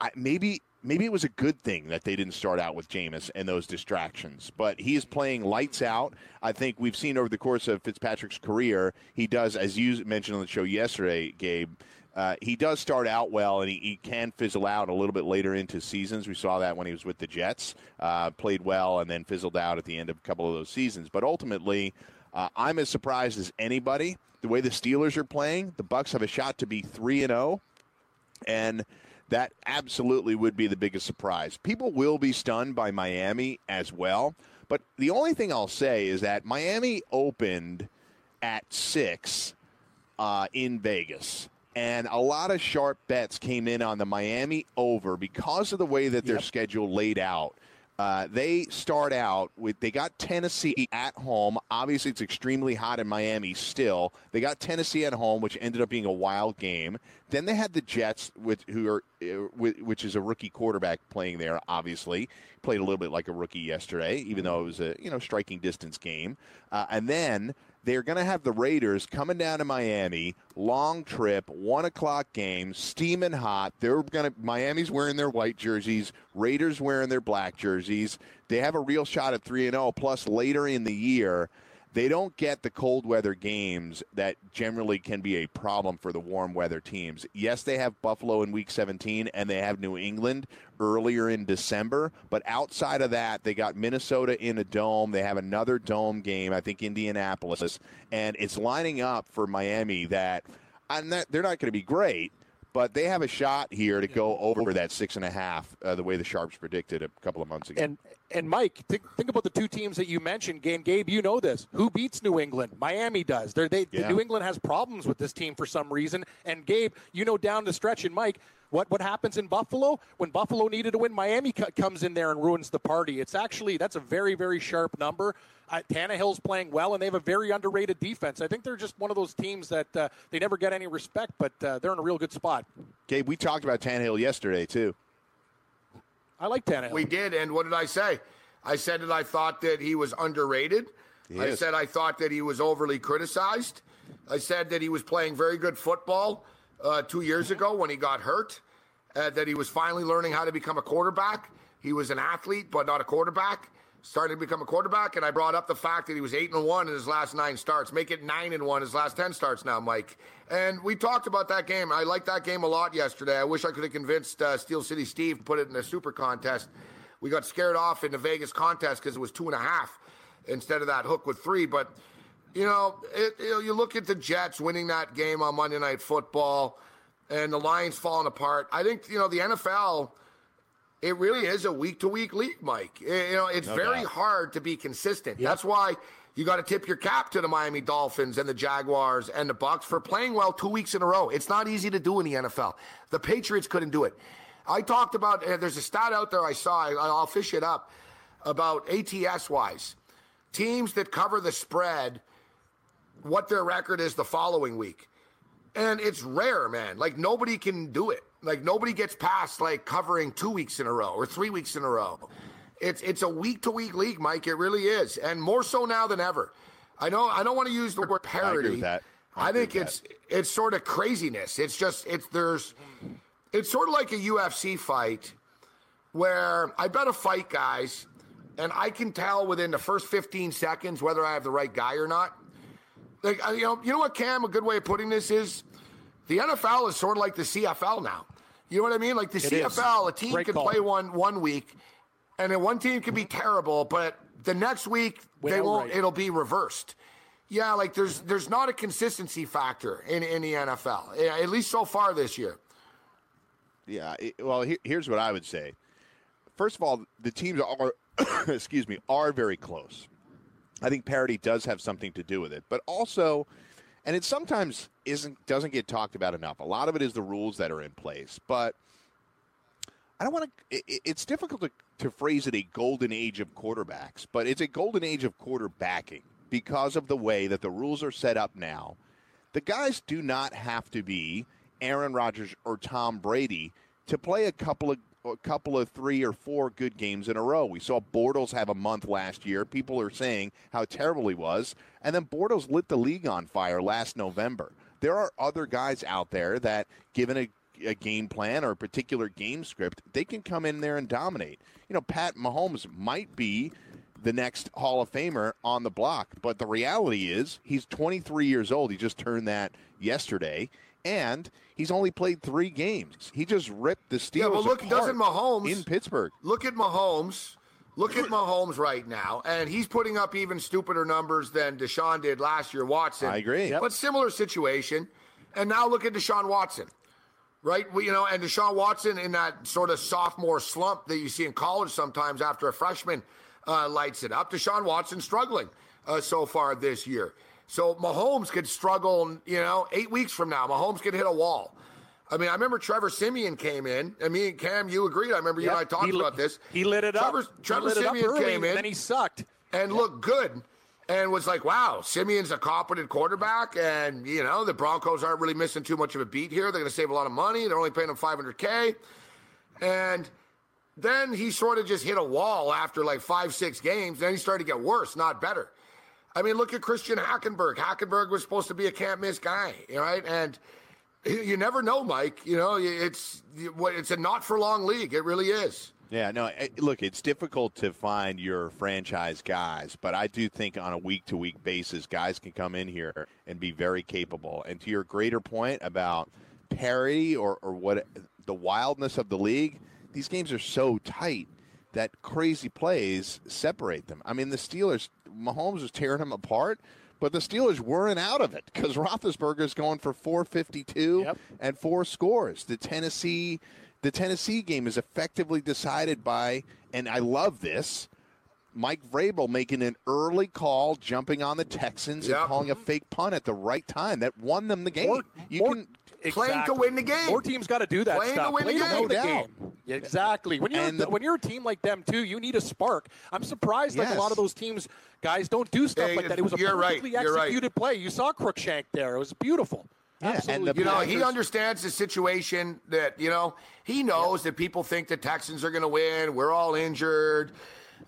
I, maybe maybe it was a good thing that they didn't start out with Jameis and those distractions. But he is playing lights out. I think we've seen over the course of Fitzpatrick's career, he does, as you mentioned on the show yesterday, Gabe. Uh, he does start out well, and he, he can fizzle out a little bit later into seasons. We saw that when he was with the Jets, uh, played well, and then fizzled out at the end of a couple of those seasons. But ultimately, uh, I'm as surprised as anybody the way the Steelers are playing. The Bucks have a shot to be three and zero, and that absolutely would be the biggest surprise. People will be stunned by Miami as well. But the only thing I'll say is that Miami opened at six uh, in Vegas. And a lot of sharp bets came in on the Miami over because of the way that their Yep. schedule laid out. Uh, they start out with they got Tennessee at home. Obviously, it's extremely hot in Miami still. They got Tennessee at home, which ended up being a wild game. Then they had the Jets, with who are uh, which is a rookie quarterback playing there. Obviously, played a little bit like a rookie yesterday, even though it was a you know striking distance game. Uh, and then they're going to have the Raiders coming down to Miami, long trip, one o'clock game, steaming hot. They're going to Miami's wearing their white jerseys, Raiders wearing their black jerseys. They have a real shot at three and zero. Plus, later in the year, they don't get the cold weather games that generally can be a problem for the warm weather teams. Yes, they have Buffalo in week 17 and they have New England earlier in December, but outside of that, they got Minnesota in a dome. They have another dome game, I think Indianapolis, and it's lining up for Miami that I'm not, they're not going to be great, but they have a shot here to go over that six and a half, uh, the way the sharps predicted a couple of months ago. And and Mike, think, think about the two teams that you mentioned. Gabe, Gabe, you know this. Who beats New England? Miami does. They're, they Yeah. New England has problems with this team for some reason. And Gabe, you know down the stretch, and Mike, what what happens in Buffalo when Buffalo needed to win? Miami co- comes in there and ruins the party. It's actually that's a very very sharp number. Uh, Tannehill's playing well, and they have a very underrated defense. I think they're just one of those teams that uh, they never get any respect, but uh, they're in a real good spot. Gabe, we talked about Tannehill yesterday too. I like Tannehill. We did, and what did I say? I said that I thought that he was underrated. He I is. said I thought that he was overly criticized. I said that he was playing very good football uh, two years ago when he got hurt. Uh, that he was finally learning how to become a quarterback. He was an athlete, but not a quarterback. Started to become a quarterback, and I brought up the fact that he was eight and one in his last nine starts. Make it nine and one his last ten starts now, Mike. And we talked about that game. I liked that game a lot yesterday. I wish I could have convinced uh, Steel City Steve to put it in a super contest. We got scared off in the Vegas contest because it was two and a half instead of that hook with three. But you know, it, you know, you look at the Jets winning that game on Monday Night Football, and the Lions falling apart. I think you know the NFL. It really is a week to week league, Mike. You know, it's No very doubt. hard to be consistent. That's why you got to tip your cap to the Miami Dolphins and the Jaguars and the Bucks for playing well two weeks in a row. It's not easy to do in the NFL. The Patriots couldn't do it. I talked about. Uh, there's a stat out there I saw. I, I'll fish it up about ATS wise. Teams that cover the spread, what their record is the following week. And it's rare, man. Like nobody can do it. Like nobody gets past like covering two weeks in a row or three weeks in a row. It's it's a week to week league, Mike. It really is, and more so now than ever. I know I don't want to use the word parody. that. I I, think it's it's sort of craziness. It's just it's there's it's sort of like a UFC fight where I bet a fight, guys, and I can tell within the first 15 seconds whether I have the right guy or not. Like you know, you know what, Cam? A good way of putting this is the NFL is sort of like the CFL now. You know what I mean? Like the It is. CFL, a team Great can call. play one one week, and then one team can be terrible, but the next week they won't. outright. It'll be reversed. Yeah, like there's there's not a consistency factor in in the NFL, eh, at least so far this year. Yeah. it- well, here, here's what I would say. First of all, the teams are, excuse me, are very close. I think parity does have something to do with it, but also, and it sometimes isn't doesn't get talked about enough. A lot of it is the rules that are in place, but I don't want to. It, it's difficult to, to phrase it a golden age of quarterbacks, but it's a golden age of quarterbacking because of the way that the rules are set up now. The guys do not have to be Aaron Rodgers or Tom Brady to play a couple of a couple of three or four good games in a row. We saw Bortles have a month last year. People are saying how terrible he was, and then Bortles lit the league on fire last November. There are other guys out there that, given a a game plan or a particular game script, they can come in there and dominate. You know, Pat Mahomes might be the next Hall of Famer on the block, but the reality is he's 23 years old. He just turned that yesterday, and he's only played three games. He just ripped the Steelers Yeah, well, look, doesn't Mahomes in Pittsburgh? Look at Mahomes. Look at Mahomes right now, and he's putting up even stupider numbers than Deshaun did last year. Watson, I agree. Yep. but similar situation. And now look at Deshaun Watson, right? We, you know, and Deshaun Watson in that sort of sophomore slump that you see in college sometimes after a freshman uh, lights it up. Deshaun Watson struggling uh, so far this year. So Mahomes could struggle, you know, eight weeks from now. Mahomes could hit a wall. I mean, I remember Trevor Siemian came in, and me and Cam, you agreed. I remember you and I Yep, talked lit- about this. He lit it Trevor, up. Trevor Siemian early, came in then he sucked. and looked good and was like, wow, Siemian's a competent quarterback. And, you know, the Broncos aren't really missing too much of a beat here. They're going to save a lot of money. They're only paying him 500K. And then he sort of just hit a wall after like five, six games. Then he started to get worse, not better. I mean, look at Christian Hackenberg. Hackenberg was supposed to be a can't miss guy, right? And you never know, Mike. You know, it's it's a not for long league. It really is. Yeah, no, look, it's difficult to find your franchise guys, but I do think on a week to week basis, guys can come in here and be very capable. And to your greater point about parity or, or what the wildness of the league, these games are so tight that crazy plays separate them. I mean, the Steelers, Mahomes was tearing them apart, but the Steelers weren't out of it because Roethlisberger's going for 452 Yep. and four scores. The Tennessee, the Tennessee game is effectively decided by, and I love this. Mike Vrabel making an early call, jumping on the Texans Yep. and calling a fake punt at the right time that won them the game. More- you more- can Playing to win the game. More teams got to do that Playing to stuff. win the Play game. win the No game. Exactly. When you're the- when you're a team like them too, you need a spark. I'm surprised like Yes. a lot of those teams guys don't do stuff Hey, like that. It was a you're right. perfectly You're right. executed play. You saw Cruikshank there. It was beautiful. Yeah, and Absolutely. the You know, he understands the situation that, you know, he knows that people think the Texans are going to win. We're all injured.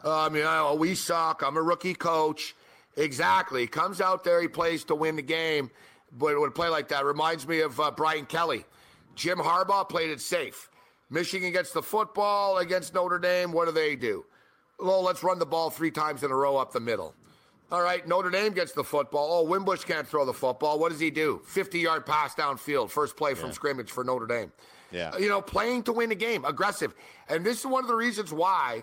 Um, you know, we suck. I'm a rookie coach. Exactly. Comes out there, he plays to win the game. But it would play like that reminds me of uh, Brian Kelly. Jim Harbaugh played it safe. Michigan gets the football against Notre Dame. What do they do? Well, let's run the ball three times in a row up the middle. All right, Notre Dame gets the football. Oh, Wimbush can't throw the football. What does he do? 50 yard pass downfield, first play from scrimmage for Notre Dame. Yeah. You know, playing to win the game, aggressive. And this is one of the reasons why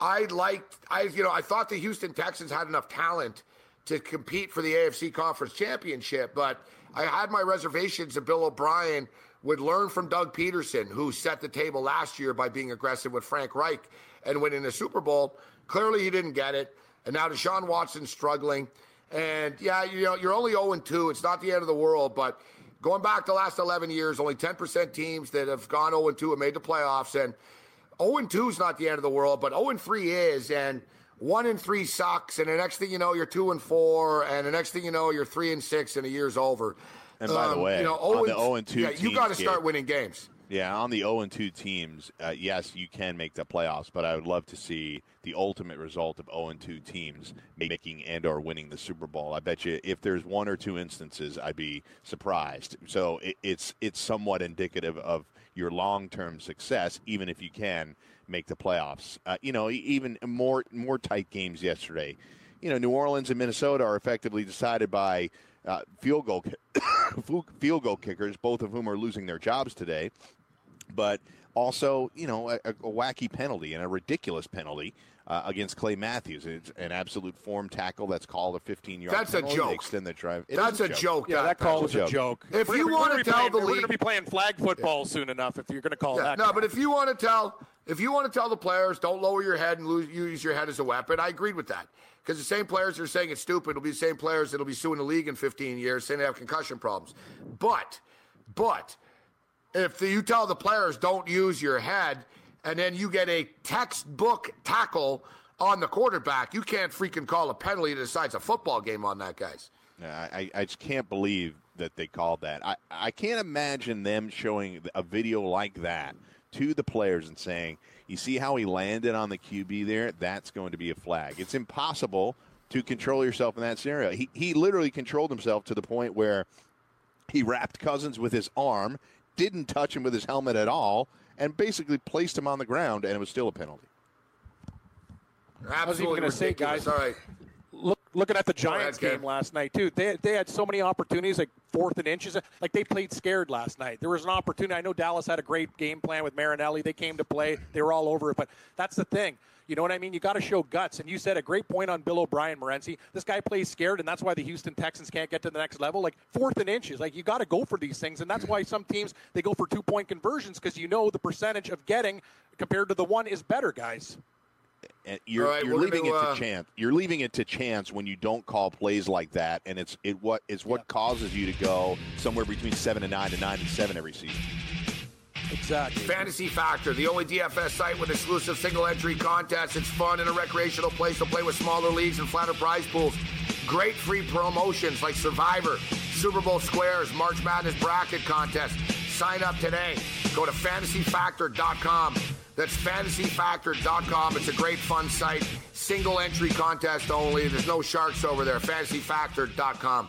I liked, I, you know, I thought the Houston Texans had enough talent to compete for the AFC Conference Championship, but I had my reservations that Bill O'Brien would learn from Doug Pederson, who set the table last year by being aggressive with Frank Reich and winning the Super Bowl. Clearly, he didn't get it. And now Deshaun Watson's struggling. And yeah, you know, you're only 0 2. It's not the end of the world, but going back the last 11 years, only 10% teams that have gone 0 2 have made the playoffs. And 0 2 is not the end of the world, but 0 3 is. And 1 and 3 sucks. And the next thing you know, you're 2 and 4. And the next thing you know, you're 3 and 6, and the year's over. And by the Um, way, you know, on the 0 0 and 2 yeah, you got to start winning games. Yeah, on the 0 and 2 teams, uh, yes, you can make the playoffs, but I would love to see the ultimate result of 0 and 2 teams making and or winning the Super Bowl. I bet you if there's one or two instances, I'd be surprised. So it, it's it's somewhat indicative of your long-term success, even if you can make the playoffs. Uh, you know, e- even more more tight games yesterday. You know, New Orleans and Minnesota are effectively decided by uh, field goal field goal kickers, both of whom are losing their jobs today but also, you know, a, a wacky penalty and a ridiculous penalty uh, against Clay Matthews. It's an absolute form tackle that's called a 15 yard That's a joke. They extend the drive. It That's is a joke. Yeah, that call was a joke. joke. If We're you wanna be tell playing- the we're going to be playing flag football soon enough. If you're going to call Yeah, that, no, guy. but if you want to tell if you want to tell the players don't lower your head and lose, use your head as a weapon, I agreed with that. Because the same players are saying it's stupid It'll be the same players that'll be suing the league in 15 years saying they have concussion problems. But, but if the, you tell the players don't use your head, and then you get a textbook tackle on the quarterback, you can't freaking call a penalty that decides a football game on that, guys. Yeah, I, I just can't believe that they called that. I, I can't imagine them showing a video like that to the players and saying, you see how he landed on the QB there? That's going to be a flag. It's impossible to control yourself in that scenario. He, he literally controlled himself to the point where he wrapped Cousins with his arm, didn't touch him with his helmet at all, and basically placed him on the ground, and it was still a penalty. Absolutely gonna say, guys- All right. Look, looking at the Giants game last night too. They they had so many opportunities, like fourth and inches. Like they played scared last night. There was an opportunity. I know Dallas had a great game plan with Marinelli. They came to play. They were all over it. But that's the thing. You know what I mean? You got to show guts. And you said a great point on Bill O'Brien, Morency. This guy plays scared, and that's why the Houston Texans can't get to the next level. Like fourth and inches. Like you got to go for these things, and that's why some teams they go for two point conversions because you know the percentage of getting compared to the one is better, guys. And you're, All right, you're leaving gonna, it uh, to chance. You're leaving it to chance when you don't call plays like that, and it's it what is what causes you to go somewhere between seven and nine to nine and seven every season. Exactly. Fantasy Factor, the only DFS site with exclusive single entry contests. It's fun and a recreational place to play with smaller leagues and flatter prize pools. Great free promotions like Survivor, Super Bowl Squares, March Madness Bracket Contest. Sign up today. Go to fantasyfactor.com. That's fantasyfactor.com. It's a great fun site. Single entry contest only. There's no sharks over there. Fantasyfactor.com.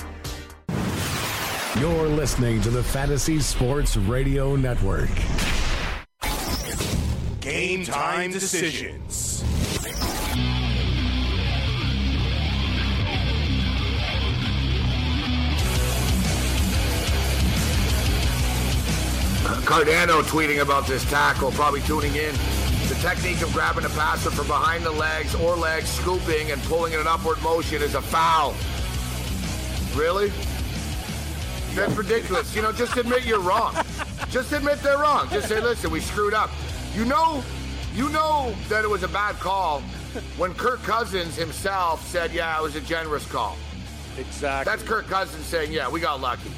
You're listening to the Fantasy Sports Radio Network. Game time decisions. Cardano tweeting about this tackle, probably tuning in. The technique of grabbing a passer from behind the legs or legs, scooping and pulling in an upward motion is a foul. Really? That's ridiculous. You know, just admit you're wrong. Just admit they're wrong. Just say, listen, we screwed up. You know, you know that it was a bad call when Kirk Cousins himself said, yeah, it was a generous call. Exactly. That's Kirk Cousins saying, yeah, we got lucky.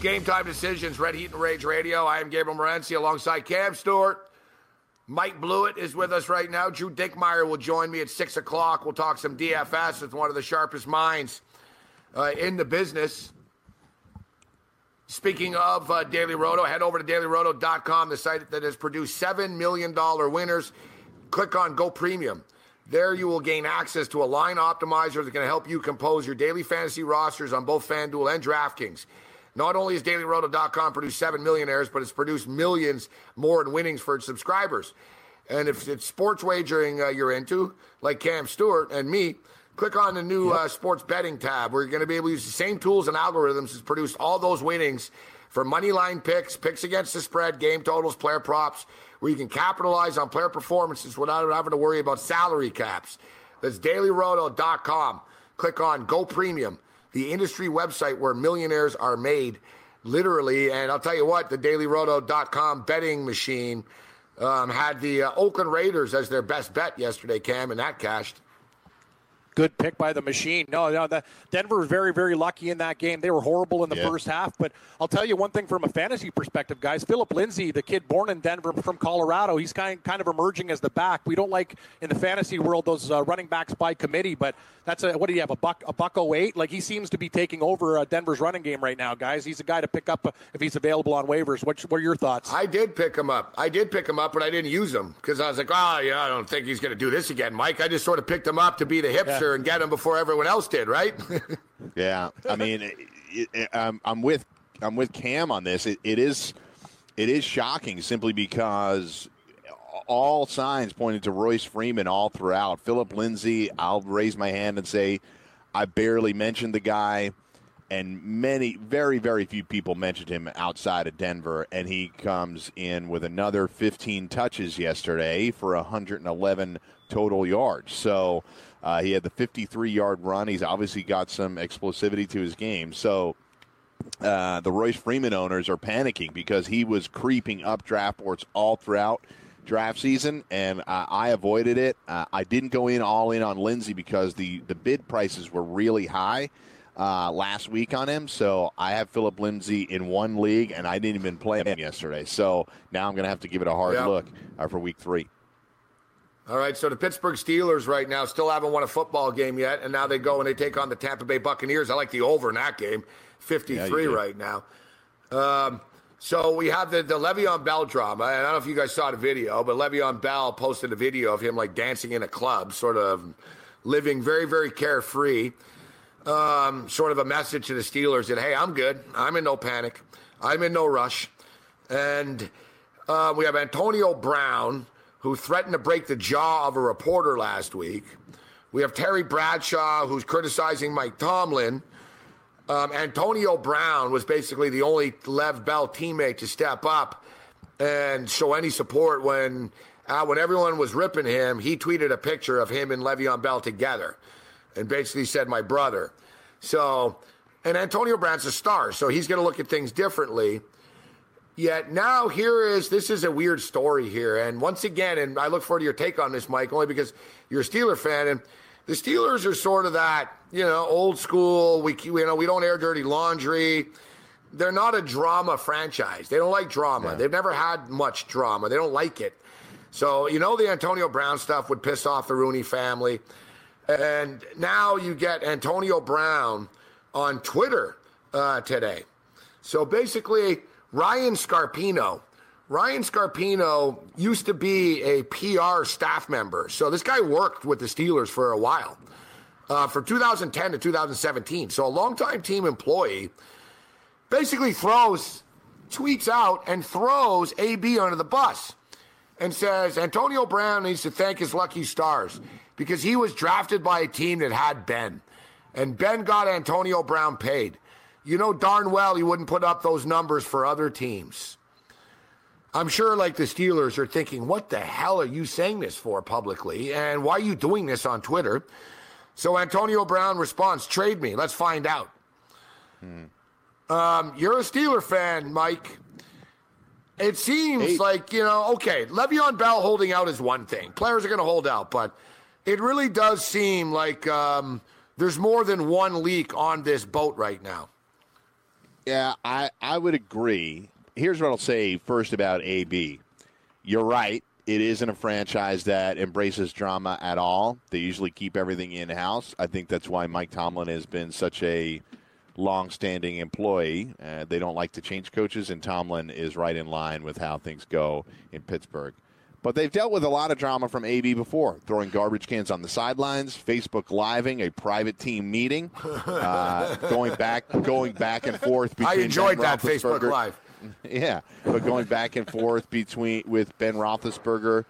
Game time decisions, Red Heat and Rage Radio. I am Gabriel Morency alongside Cam Stewart. Mike Blewett is with us right now. Drew Dinkmeyer will join me at 6 o'clock. We'll talk some DFS with one of the sharpest minds uh, in the business. Speaking of uh, Daily Roto, head over to dailyroto.com, the site that has produced $7 million winners. Click on Go Premium. There you will gain access to a line optimizer that's going to help you compose your daily fantasy rosters on both FanDuel and DraftKings. Not only has DailyRoto.com produced 7 millionaires, but it's produced millions more in winnings for its subscribers. And if it's sports wagering uh, you're into, like Cam Stewart and me, click on the new uh, sports betting tab where you're going to be able to use the same tools and algorithms that's produced all those winnings for money line picks, picks against the spread, game totals, player props, where you can capitalize on player performances without having to worry about salary caps. That's dailyroto.com. Click on Go Premium the industry website where millionaires are made, literally. And I'll tell you what, the dailyroto.com betting machine um, had the uh, Oakland Raiders as their best bet yesterday, Cam, and that cashed good pick by the machine. No, no, the, Denver was very, very lucky in that game. They were horrible in the yeah. first half. But I'll tell you one thing from a fantasy perspective, guys. Philip Lindsay, the kid born in Denver from Colorado, he's kind kind of emerging as the back. We don't like in the fantasy world those uh, running backs by committee, but that's a what do you have a buck a buck 08? Like he seems to be taking over uh, Denver's running game right now, guys. He's a guy to pick up uh, if he's available on waivers. What, what are your thoughts? I did pick him up. I did pick him up, but I didn't use him because I was like, oh yeah, I don't think he's going to do this again, Mike. I just sort of picked him up to be the hipster yeah. And get him before everyone else did, right? yeah, I mean, it, it, I'm, um, I'm with I'm with Cam on this. It, it is it is shocking simply because all signs pointed to Royce Freeman all throughout. Philip Lindsay, I'll raise my hand and say I barely mentioned the guy, and many, very, very few people mentioned him outside of Denver, and he comes in with another 15 touches yesterday for 111 total yards. So uh, he had the 53 yard run. He's obviously got some explosivity to his game. So uh, the Royce Freeman owners are panicking because he was creeping up draft boards all throughout draft season, and uh, I avoided it. Uh, I didn't go in all in on Lindsay because the, the bid prices were really high. Uh, last week on him. So I have Philip Lindsay in one league, and I didn't even play him yesterday. So now I'm going to have to give it a hard yeah. look uh, for week three. All right, so the Pittsburgh Steelers right now still haven't won a football game yet, and now they go and they take on the Tampa Bay Buccaneers. I like the over in that game, 53 yeah, right now. Um, so we have the, the Le'Veon Bell drama, and I don't know if you guys saw the video, but Le'Veon Bell posted a video of him like dancing in a club, sort of living very, very carefree. Um, sort of a message to the Steelers that, hey, I'm good. I'm in no panic. I'm in no rush. And uh, we have Antonio Brown – who threatened to break the jaw of a reporter last week. We have Terry Bradshaw, who's criticizing Mike Tomlin. Um, Antonio Brown was basically the only Lev Bell teammate to step up and show any support when uh, when everyone was ripping him. He tweeted a picture of him and Le'Veon Bell together, and basically said, "My brother." So, and Antonio Brown's a star, so he's going to look at things differently. Yet now here is this is a weird story here, and once again, and I look forward to your take on this, Mike, only because you're a Steeler fan, and the Steelers are sort of that you know old school. We you know we don't air dirty laundry. They're not a drama franchise. They don't like drama. Yeah. They've never had much drama. They don't like it. So you know the Antonio Brown stuff would piss off the Rooney family, and now you get Antonio Brown on Twitter uh, today. So basically Ryan Scarpino. Ryan Scarpino used to be a PR staff member. So this guy worked with the Steelers for a while. uh, from 2010 to 2017. So a longtime team employee basically throws, tweets out, and throws AB under the bus and says Antonio Brown needs to thank his lucky stars because he was drafted by a team that had Ben. And Ben got Antonio Brown paid. You know darn well he wouldn't put up those numbers for other teams. I'm sure, like the Steelers, are thinking, what the hell are you saying this for publicly? And why are you doing this on Twitter? So Antonio Brown responds, trade me. Let's find out. Hmm. Um, you're a Steeler fan, Mike. It seems Eight. like, you know, okay, Le'Veon Bell holding out is one thing. Players are going to hold out, but it really does seem like um, there's more than one leak on this boat right now. Yeah, I, I would agree. Here's what I'll say first about AB. You're right. It isn't a franchise that embraces drama at all. They usually keep everything in house. I think that's why Mike Tomlin has been such a long-standing employee. Uh, they don't like to change coaches, and Tomlin is right in line with how things go in Pittsburgh. But they've dealt with a lot of drama from AB before, throwing garbage cans on the sidelines, Facebook living a private team meeting, uh, going back, going back and forth. Between I enjoyed ben that Facebook Live. Yeah, but going back and forth between with Ben Roethlisberger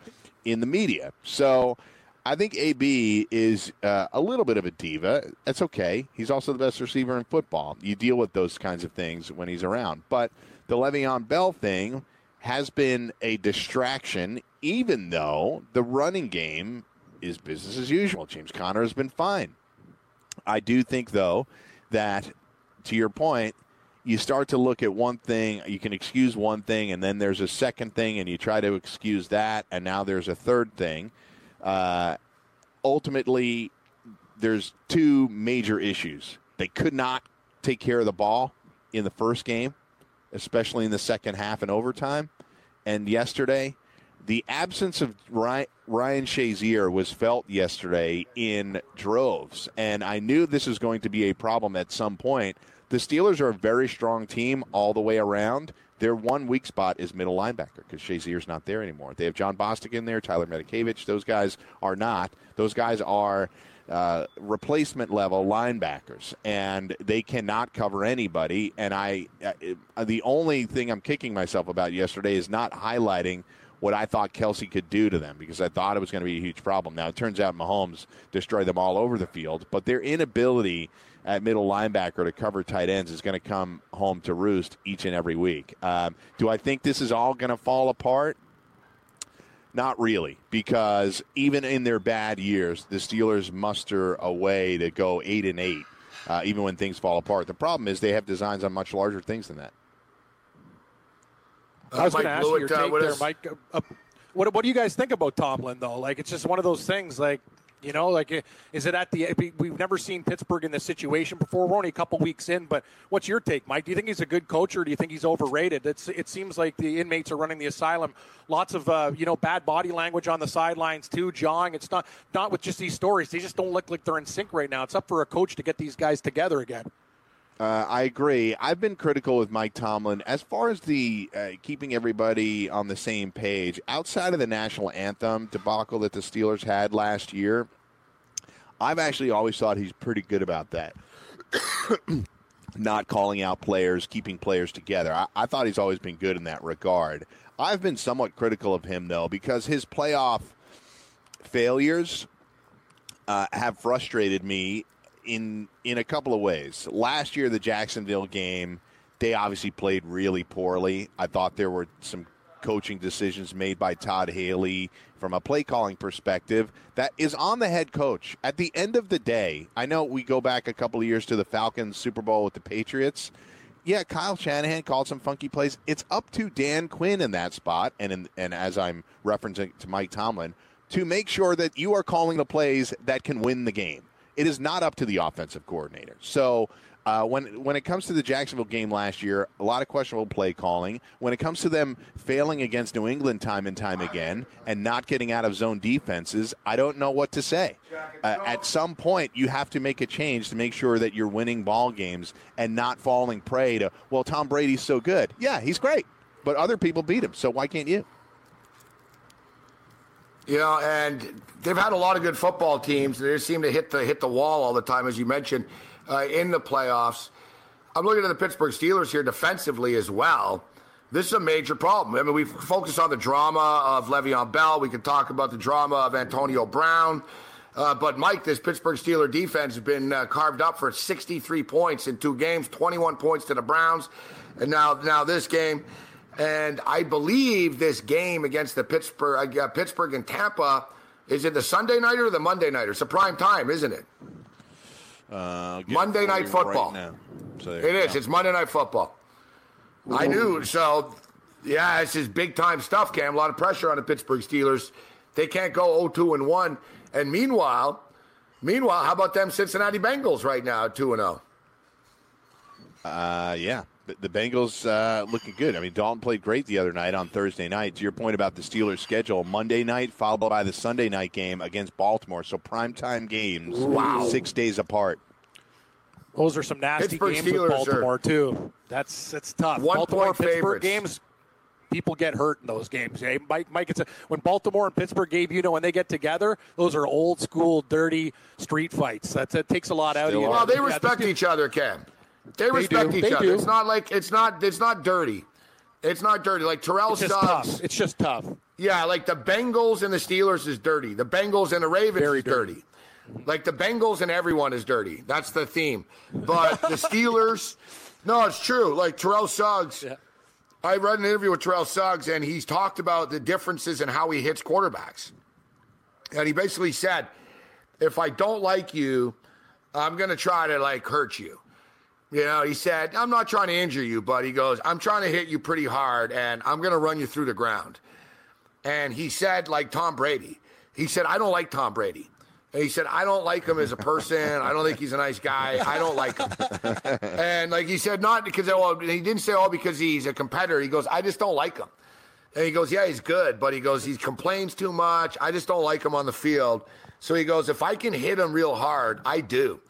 in the media. So I think AB is uh, a little bit of a diva. That's okay. He's also the best receiver in football. You deal with those kinds of things when he's around. But the Le'Veon Bell thing has been a distraction, even though the running game is business as usual. James Conner has been fine. I do think, though, that to your point, you start to look at one thing, you can excuse one thing, and then there's a second thing, and you try to excuse that, and now there's a third thing. Uh, ultimately, there's two major issues. They could not take care of the ball in the first game, especially in the second half and overtime. And yesterday, the absence of Ryan, Shazier was felt yesterday in droves. And I knew this was going to be a problem at some point. The Steelers are a very strong team all the way around. Their one weak spot is middle linebacker because Shazier's not there anymore. They have Jon Bostic in there, Tyler Matakevich. Those guys are not. Those guys are uh, replacement level linebackers, and they cannot cover anybody. And I, uh, the only thing I'm kicking myself about yesterday is not highlighting what I thought Kelce could do to them because I thought it was going to be a huge problem. Now it turns out Mahomes destroyed them all over the field, but their inability at middle linebacker to cover tight ends is going to come home to roost each and every week. Um, do I think this is all going to fall apart? Not really, because even in their bad years, the Steelers muster a way to go eight and eight, uh, even when things fall apart. The problem is they have designs on much larger things than that. I was going to ask you your take uh, there, Mike. Uh, what, what do you guys think about Tomlin, though? Like, it's just one of those things. Like, you know, like is it at the? We've never seen Pittsburgh in this situation before. We're only a couple weeks in, but what's your take, Mike? Do you think he's a good coach, or do you think he's overrated? It's, it seems like the inmates are running the asylum. Lots of uh, you know bad body language on the sidelines too, jawing. It's not not with just these stories. They just don't look like they're in sync right now. It's up for a coach to get these guys together again. Uh, I agree. I've been critical with Mike Tomlin as far as the uh, keeping everybody on the same page. Outside of the national anthem debacle that the Steelers had last year, I've actually always thought he's pretty good about that. Not calling out players, keeping players together. I, I thought he's always been good in that regard. I've been somewhat critical of him though because his playoff failures uh, have frustrated me in in a couple of ways. Last year, the Jacksonville game, they obviously played really poorly. I thought there were some coaching decisions made by Todd Haley from a play calling perspective that is on the head coach. At the end of the day, I know we go back a couple of years to the Falcons Super Bowl with the Patriots. Yeah, Kyle Shanahan called some funky plays. It's up to Dan Quinn in that spot, and in, and as I'm referencing to Mike Tomlin, to make sure that you are calling the plays that can win the game. It is not up to the offensive coordinator. So uh, when when it comes to the Jacksonville game last year, a lot of questionable play calling. When it comes to them failing against New England time and time again and not getting out of zone defenses, I don't know what to say. Uh, at some point, you have to make a change to make sure that you're winning ball games and not falling prey to well, Tom Brady's so good. Yeah, he's great, but other people beat him, so why can't you? You know, and they've had a lot of good football teams. They seem to hit the hit the wall all the time, as you mentioned, uh, in the playoffs. I'm looking at the Pittsburgh Steelers here defensively as well. This is a major problem. I mean, we focus on the drama of Le'Veon Bell. We can talk about the drama of Antonio Brown. Uh, but Mike, this Pittsburgh Steeler defense has been uh, carved up for 63 points in two games, 21 points to the Browns, and now now this game. And I believe this game against the Pittsburgh uh, Pittsburgh and Tampa is it the Sunday night or the Monday night? It's a prime time, isn't it? Uh, Monday night football. Right so it is. It's Monday night football. I knew. So, yeah, this is big time stuff, Cam. A lot of pressure on the Pittsburgh Steelers. They can't go 0-2 and 1 and meanwhile, meanwhile, how about them Cincinnati Bengals right now two and zero? Oh? Uh, yeah, the, the Bengals uh, looking good. I mean, Dalton played great the other night on Thursday night. To your point about the Steelers' schedule, Monday night followed by the Sunday night game against Baltimore. So primetime games, wow, six days apart. Those are some nasty Pittsburgh games Steelers with Baltimore are, too. That's that's tough. One Baltimore Pittsburgh favorites. games people get hurt in those games. Hey, Mike, Mike, it's a, when Baltimore and Pittsburgh gave you know when they get together, those are old school, dirty street fights. That's that takes a lot out Still of you. Well, they respect each other, Cam. They respect they each they other. Do. It's not like it's not it's not dirty. It's not dirty. Like Terrell it's Suggs. Tough. It's just tough. Yeah, like the Bengals and the Steelers is dirty. The Bengals and the Ravens Very is dirty. dirty. Like the Bengals and everyone is dirty. That's the theme. But the Steelers, no, it's true. Like Terrell Suggs. Yeah I read an interview with Terrell Suggs, and he's talked about the differences in how he hits quarterbacks. And he basically said, if I don't like you, I'm going to try to like hurt you. You know, he said, I'm not trying to injure you, but he goes, I'm trying to hit you pretty hard and I'm going to run you through the ground. And he said, like Tom Brady, he said, I don't like Tom Brady. And he said, I don't like him as a person. I don't think he's a nice guy. I don't like him. and like he said, not because, well, he didn't say, oh, because he's a competitor. He goes, I just don't like him. And he goes, yeah, he's good. But he goes, he complains too much. I just don't like him on the field. So he goes, if I can hit him real hard, I do.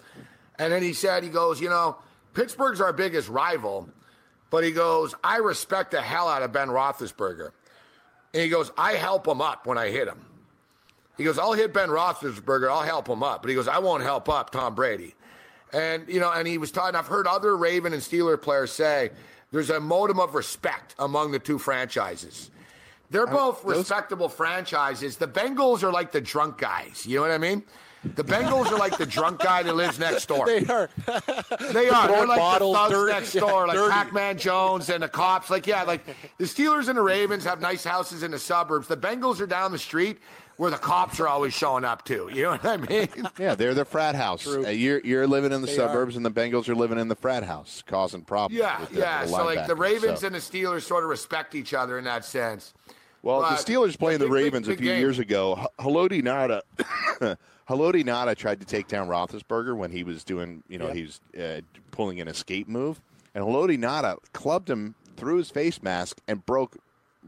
And then he said, he goes, you know, Pittsburgh's our biggest rival. But he goes, I respect the hell out of Ben Roethlisberger. And he goes, I help him up when I hit him. He goes, I'll hit Ben Roethlisberger. I'll help him up. But he goes, I won't help up Tom Brady. And, you know, and he was talking, I've heard other Raven and Steeler players say there's a modem of respect among the two franchises. They're both respectable franchises. The Bengals are like the drunk guys. You know what I mean? The Bengals are like the drunk guy that lives next door. They are. They are. They're like bottles, the thugs dirty, next door, yeah, like Pac-Man Jones and the cops. Like, yeah, like the Steelers and the Ravens have nice houses in the suburbs. The Bengals are down the street where the cops are always showing up too. You know what I mean? Yeah, they're the frat house. Uh, you're you're living in the they suburbs, are. and the Bengals are living in the frat house, causing problems. Yeah, the, yeah. The so like the Ravens so. and the Steelers sort of respect each other in that sense. Well, but the Steelers playing big, the Ravens big, big a few game. years ago. Haloti Ngata, Haloti Ngata tried to take down Roethlisberger when he was doing, you know, yep. he was uh, pulling an escape move, and Haloti Ngata clubbed him through his face mask and broke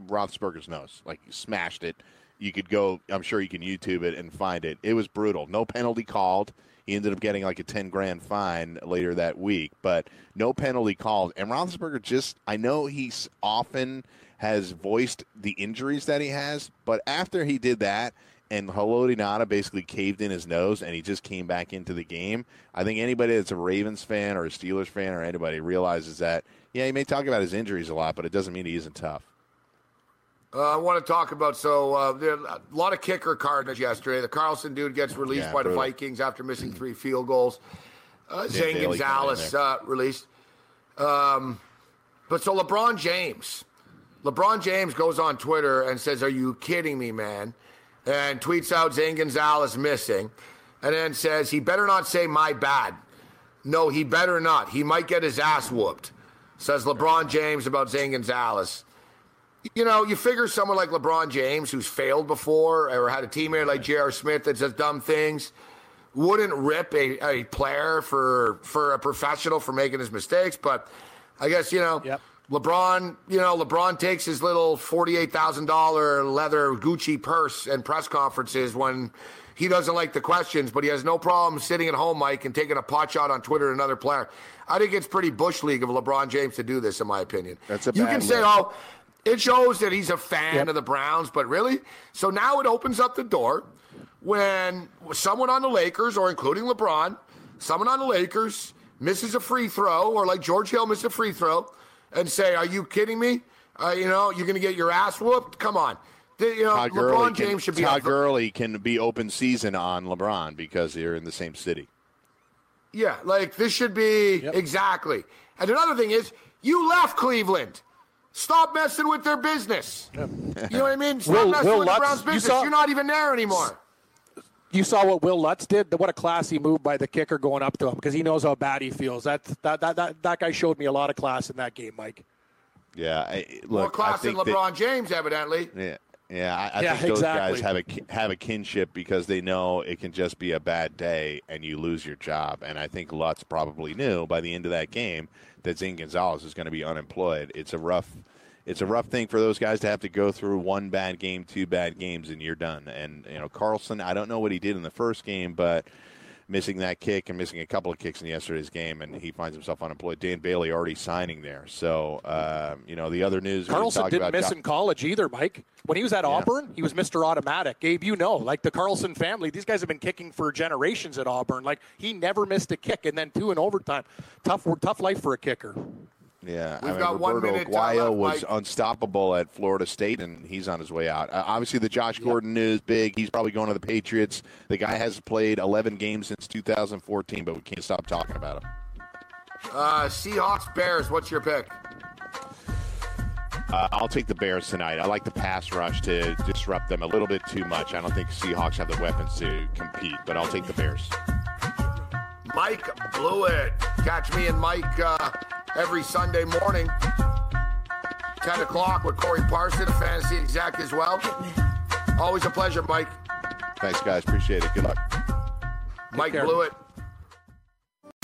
Roethlisberger's nose, like smashed it you could go. I'm sure you can YouTube it and find it. It was brutal. No penalty called. He ended up getting like a 10 grand fine later that week, but no penalty called. And Roethlisberger just, I know he's often has voiced the injuries that he has, but after he did that and Haloti Ngata basically caved in his nose and he just came back into the game, I think anybody that's a Ravens fan or a Steelers fan or anybody realizes that, yeah, he may talk about his injuries a lot, but it doesn't mean he isn't tough. Uh, I want to talk about so uh, there a lot of kicker carnage yesterday. The Carlson dude gets released yeah, by brutal. the Vikings after missing three field goals. Uh, Zane Gonzalez uh, released. Um, but so LeBron James, LeBron James goes on Twitter and says, "Are you kidding me, man?" And tweets out Zane Gonzalez missing, and then says he better not say my bad. No, he better not. He might get his ass whooped. Says LeBron James about Zane Gonzalez you know, you figure someone like LeBron James, who's failed before or had a teammate like J.R. Smith that says dumb things, wouldn't rip a, a player for for a professional for making his mistakes. But I guess, you know, yep. LeBron, you know, LeBron takes his little $48,000 leather Gucci purse and press conferences when he doesn't like the questions, but he has no problem sitting at home, Mike, and taking a pot shot on Twitter at another player. I think it's pretty bush league of LeBron James to do this, in my opinion. That's a you can say, oh, It shows that he's a fan Yep. of the Browns, but really? So now it opens up the door when someone on the Lakers, or including LeBron, someone on the Lakers misses a free throw, or like George Hill missed a free throw, and say, Are you kidding me? Uh, you know, you're going to get your ass whooped? Come on. The- you know, Todd Gurley LeBron can, James should be Todd up for- Gurley can be open season on LeBron because they're in the same city. Yeah, like this should be exactly. And another thing is, you left Cleveland. Stop messing with their business. You know what I mean? Stop Will- messing Will with Lutz, the Browns' you business. saw- You're not even there anymore. You saw what Will Lutz did. What a classy move by the kicker going up to him because he knows how bad he feels. That that that that, that guy showed me a lot of class in that game, Mike. Yeah, I, look, More I class than think that- LeBron James, evidently. Yeah, yeah. I, I Yeah, think those exactly. guys have a have a kinship because they know it can just be a bad day and you lose your job. And I think Lutz probably knew by the end of that game that Zane Gonzalez is going to be unemployed. It's a rough. It's a rough thing for those guys to have to go through one bad game, two bad games, and you're done. And you know Carlson, I don't know what he did in the first game, but missing that kick and missing a couple of kicks in yesterday's game, and he finds himself unemployed. Dan Bailey already signing there. So um, you know the other news. Carlson didn't about miss in college either, Mike. When he was at Auburn, he was Mr. Automatic. Gabe, you know, like the Carlson family, these guys have been kicking for generations at Auburn. Like he never missed a kick, and then two in overtime. Tough, tough life for a kicker. Yeah, We've I mean, got Roberto Aguayo was Mike. unstoppable at Florida State, and he's on his way out. Uh, obviously, the Josh Gordon news big. He's probably going to the Patriots. The guy has played 11 games since 2014, but we can't stop talking about him. Uh, Seahawks, Bears, what's your pick? Uh, I'll take the Bears tonight. I like the pass rush to disrupt them a little bit too much. I don't think Seahawks have the weapons to compete, but I'll take the Bears. Mike Blewett. Catch me and Mike uh, every Sunday morning, 10 o'clock with Corey Parson, a fantasy exec as well. Always a pleasure, Mike. Thanks, guys. Appreciate it. Good luck. Mike care.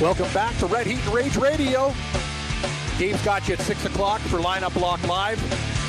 Welcome back to Red Heat and Rage Radio. Gabe's got you at 6 o'clock for Lineup Block Live.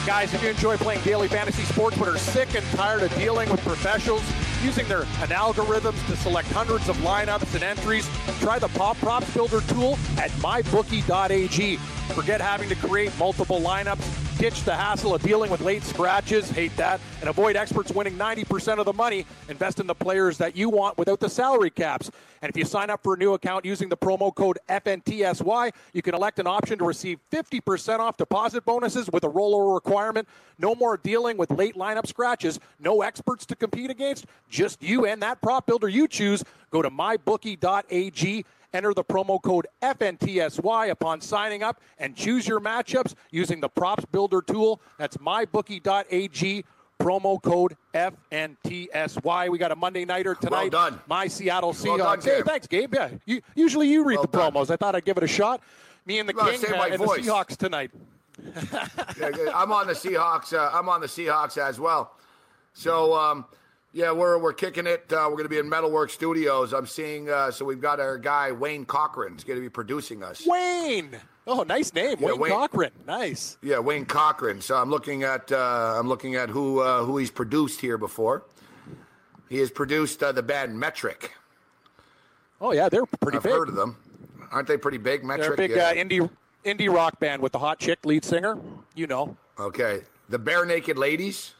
Guys, if you enjoy playing daily fantasy sports but are sick and tired of dealing with professionals using their an algorithms to select hundreds of lineups and entries, try the Pop Props Builder tool at mybookie.ag. Forget having to create multiple lineups, ditch the hassle of dealing with late scratches, hate that, and avoid experts winning 90% of the money. Invest in the players that you want without the salary caps. And if you sign up for a new account using the promo code FNTSY, you can elect an option to receive 50% off deposit bonuses with a rollover requirement. No more dealing with late lineup scratches. No experts to compete against. Just you and that prop builder you choose. Go to mybookie.ag. Enter the promo code FNTSY upon signing up and choose your matchups using the props builder tool. That's mybookie.ag. Promo code FNTSY. We got a Monday nighter tonight. done. My Seattle Well Seahawks. hey, thanks, Gabe. Yeah, you, usually you read Well the done. promos. I thought I'd give it a shot. Me and the No, King uh, and voice. the Seahawks tonight. Yeah, I'm on the Seahawks. Uh, I'm on the Seahawks as well. So, um, yeah, we're we're kicking it. Uh, we're going to be in Metalworks Studios. I'm seeing. Uh, so we've got our guy Wayne Cochran. Cochran's going to be producing us. Wayne. Oh, nice name, Yeah, Wayne, Wayne- Cochran. Nice. Yeah, Wayne Cochran. So I'm looking at uh, I'm looking at who uh, who he's produced here before. He has produced uh, the band Metric. Oh yeah, they're pretty I've big. heard of them. Aren't they pretty big? Metric. They're big yeah. uh, indie indie rock band with the hot chick lead singer. You know, okay. The Barenaked Ladies.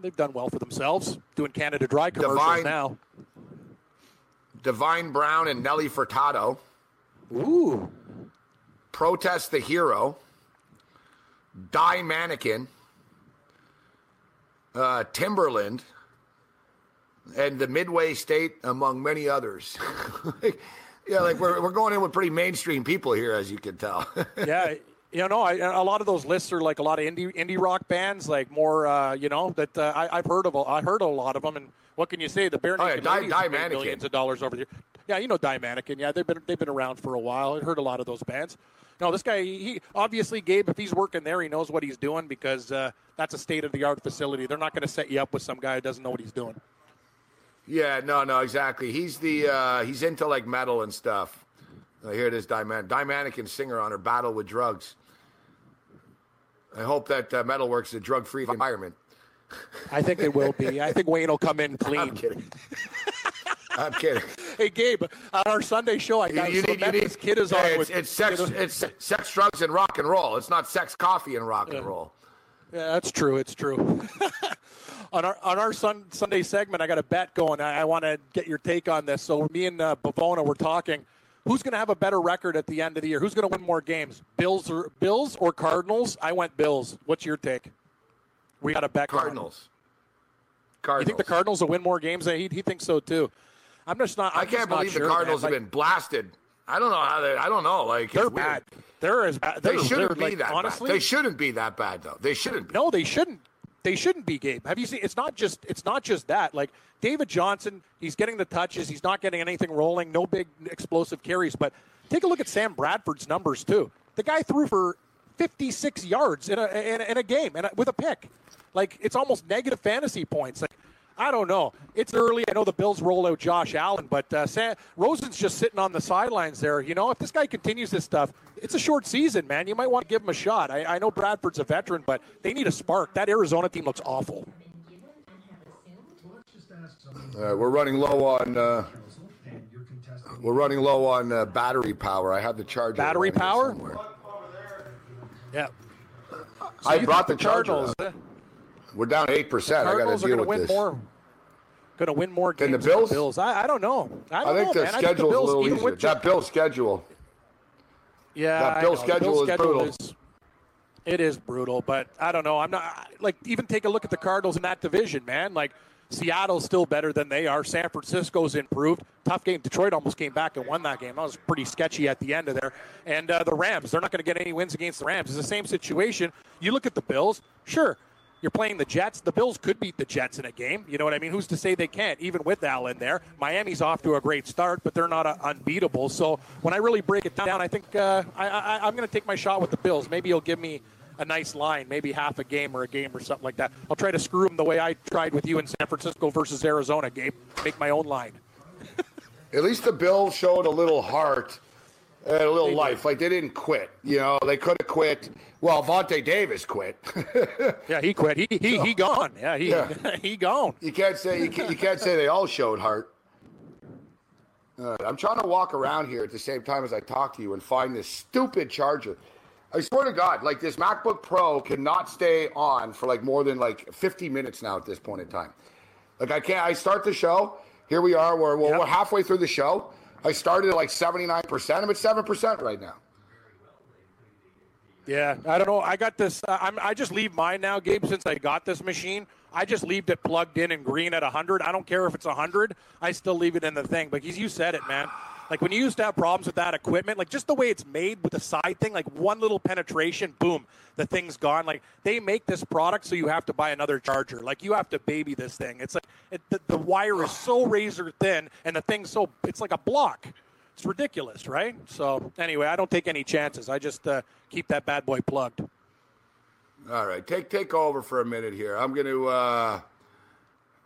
They've done well for themselves, doing Canada Dry commercials Divine- now. Divine Brown and Nelly Furtado. Ooh, Protest the Hero, Die Mannequin, uh, Timbaland, and the Midway State, among many others. yeah, like we're, we're going in with pretty mainstream people here, as you can tell. yeah. You know, I, a lot of those lists are like a lot of indie indie rock bands, like more, uh, you know, that uh, I, have heard of. I heard a lot of them, and what can you say? The Bare oh, yeah, Die, Die millions of dollars over there. Yeah, you know, Die Mannequin. Yeah, they've been they've been around for a while. I heard a lot of those bands. No, this guy, he obviously, Gabe, if he's working there, he knows what he's doing because uh, that's a state of the art facility. They're not going to set you up with some guy who doesn't know what he's doing. Yeah, no, no, exactly. He's the uh, he's into like metal and stuff. Uh, here it is, Diman- Mannequin singer on her battle with drugs. I hope that uh, Metalworks is a drug-free environment. I think it will be. I think Wayne will come in clean. I'm kidding. I'm kidding. Hey Gabe, on our Sunday show, I got you, you need, you need, kid is on. It's, with, it's sex, you know, it's sex, drugs, and rock and roll. It's not sex, coffee, and rock yeah. and roll. Yeah, that's true. It's true. on our on our sun, Sunday segment, I got a bet going. I, I want to get your take on this. So me and uh, Bavona were talking. Who's going to have a better record at the end of the year? Who's going to win more games? Bills or Bills or Cardinals? I went Bills. What's your take? We got a bet. Cardinals. Cardinals. You think the Cardinals will win more games? He, he thinks so too. I'm just not. I'm I can not believe sure, the Cardinals man. have been blasted. I don't know how they. I don't know. Like they're bad. They're as bad. They're, they shouldn't be like, that. Honestly, bad. they shouldn't be that bad though. They shouldn't. Be. No, they shouldn't. They shouldn't be, Gabe. Have you seen? It's not just. It's not just that. Like David Johnson, he's getting the touches. He's not getting anything rolling. No big explosive carries. But take a look at Sam Bradford's numbers too. The guy threw for 56 yards in a in a, in a game and with a pick. Like it's almost negative fantasy points. Like I don't know. It's early. I know the Bills roll out Josh Allen, but uh, Sam, Rosen's just sitting on the sidelines there. You know, if this guy continues this stuff, it's a short season, man. You might want to give him a shot. I, I know Bradford's a veteran, but they need a spark. That Arizona team looks awful. Uh, we're running low on. Uh, we're running low on uh, battery power. I have the charger. Battery power. Yeah. So I brought the, the charger. We're down eight percent. I got to deal with win this. More, going to win more games. Than the Bills. The Bills. I, I, don't know. I, don't I think know, the schedule is a little easier. That Bill schedule. Yeah, that Bill schedule is schedule brutal. Is, it is brutal, but I don't know. I'm not like even take a look at the Cardinals in that division, man. Like Seattle's still better than they are. San Francisco's improved. Tough game. Detroit almost came back and won that game. That was pretty sketchy at the end of there. And uh, the Rams, they're not going to get any wins against the Rams. It's the same situation. You look at the Bills. Sure, you're playing the Jets. The Bills could beat the Jets in a game. You know what I mean? Who's to say they can't, even with Allen there? Miami's off to a great start, but they're not uh, unbeatable. So when I really break it down, I think uh, I, I'm going to take my shot with the Bills. Maybe you'll give me a nice line, maybe half a game or a game or something like that. I'll try to screw them the way I tried with you in San Francisco versus Arizona game. Make my own line. At least the Bills showed a little heart a little they life. Did. Like they didn't quit. You know, they could have quit. Well, Vontae Davis quit. yeah, he quit. He he, he gone. Yeah, he yeah. he gone. You can't say you can't, you can't say they all showed heart. Uh, I'm trying to walk around here at the same time as I talk to you and find this stupid charger. I swear to God, like this MacBook Pro cannot stay on for like more than like 50 minutes now at this point in time. Like I can't. I start the show. Here we are. We're, we're, yep. we're halfway through the show. I started at like 79%. I'm at 7% right now. Yeah, I don't know. I got this. Uh, I'm, I just leave mine now, Gabe, since I got this machine. I just leave it plugged in and green at 100. I don't care if it's 100. I still leave it in the thing. But you said it, man. Like when you used to have problems with that equipment, like just the way it's made with the side thing, like one little penetration, boom, the thing's gone. Like they make this product so you have to buy another charger. Like you have to baby this thing. It's like it, the, the wire is so razor thin and the thing's so it's like a block. It's ridiculous, right? So anyway, I don't take any chances. I just uh, keep that bad boy plugged. All right, take take over for a minute here. I'm gonna. Uh,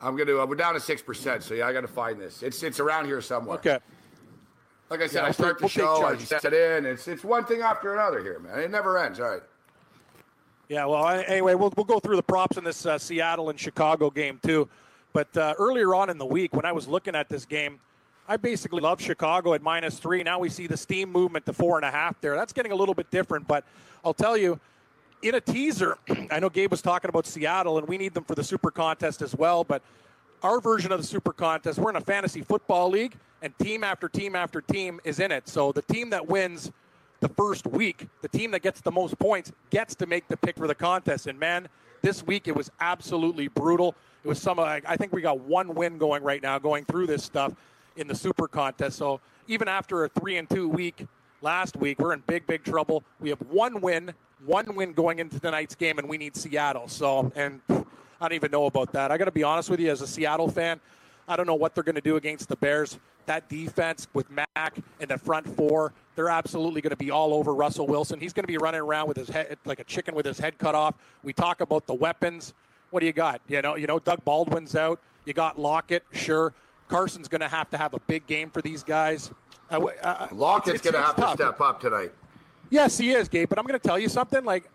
I'm gonna. Uh, we're down to six percent, so yeah, I got to find this. It's it's around here somewhere. Okay. Like I said, yeah, I start the we'll show, I set it in. It's it's one thing after another here, man. It never ends. All right. Yeah. Well, anyway, we'll we'll go through the props in this uh, Seattle and Chicago game too. But uh, earlier on in the week, when I was looking at this game, I basically love Chicago at minus three. Now we see the steam movement to four and a half there. That's getting a little bit different, but I'll tell you, in a teaser, I know Gabe was talking about Seattle, and we need them for the Super Contest as well. But our version of the Super Contest, we're in a fantasy football league, and team after team after team is in it. So the team that wins the first week, the team that gets the most points, gets to make the pick for the contest. And man, this week it was absolutely brutal. It was some. I think we got one win going right now, going through this stuff in the Super Contest. So even after a three and two week, last week. We're in big, big trouble. We have one win, one win going into tonight's game, and we need Seattle. So, and I don't even know about that. I got to be honest with you, as a Seattle fan, I don't know what they're going to do against the Bears. That defense with Mack and the front four, they're absolutely going to be all over Russell Wilson. He's going to be running around with his head like a chicken with his head cut off. We talk about the weapons. What do you got? You know, you know, Doug Baldwin's out. You got Lockett, sure. Carson's going to have to have a big game for these guys. Uh, uh, Lockett's going to have tough. to step up tonight. Yes, he is, Gabe. But I'm going to tell you something. Like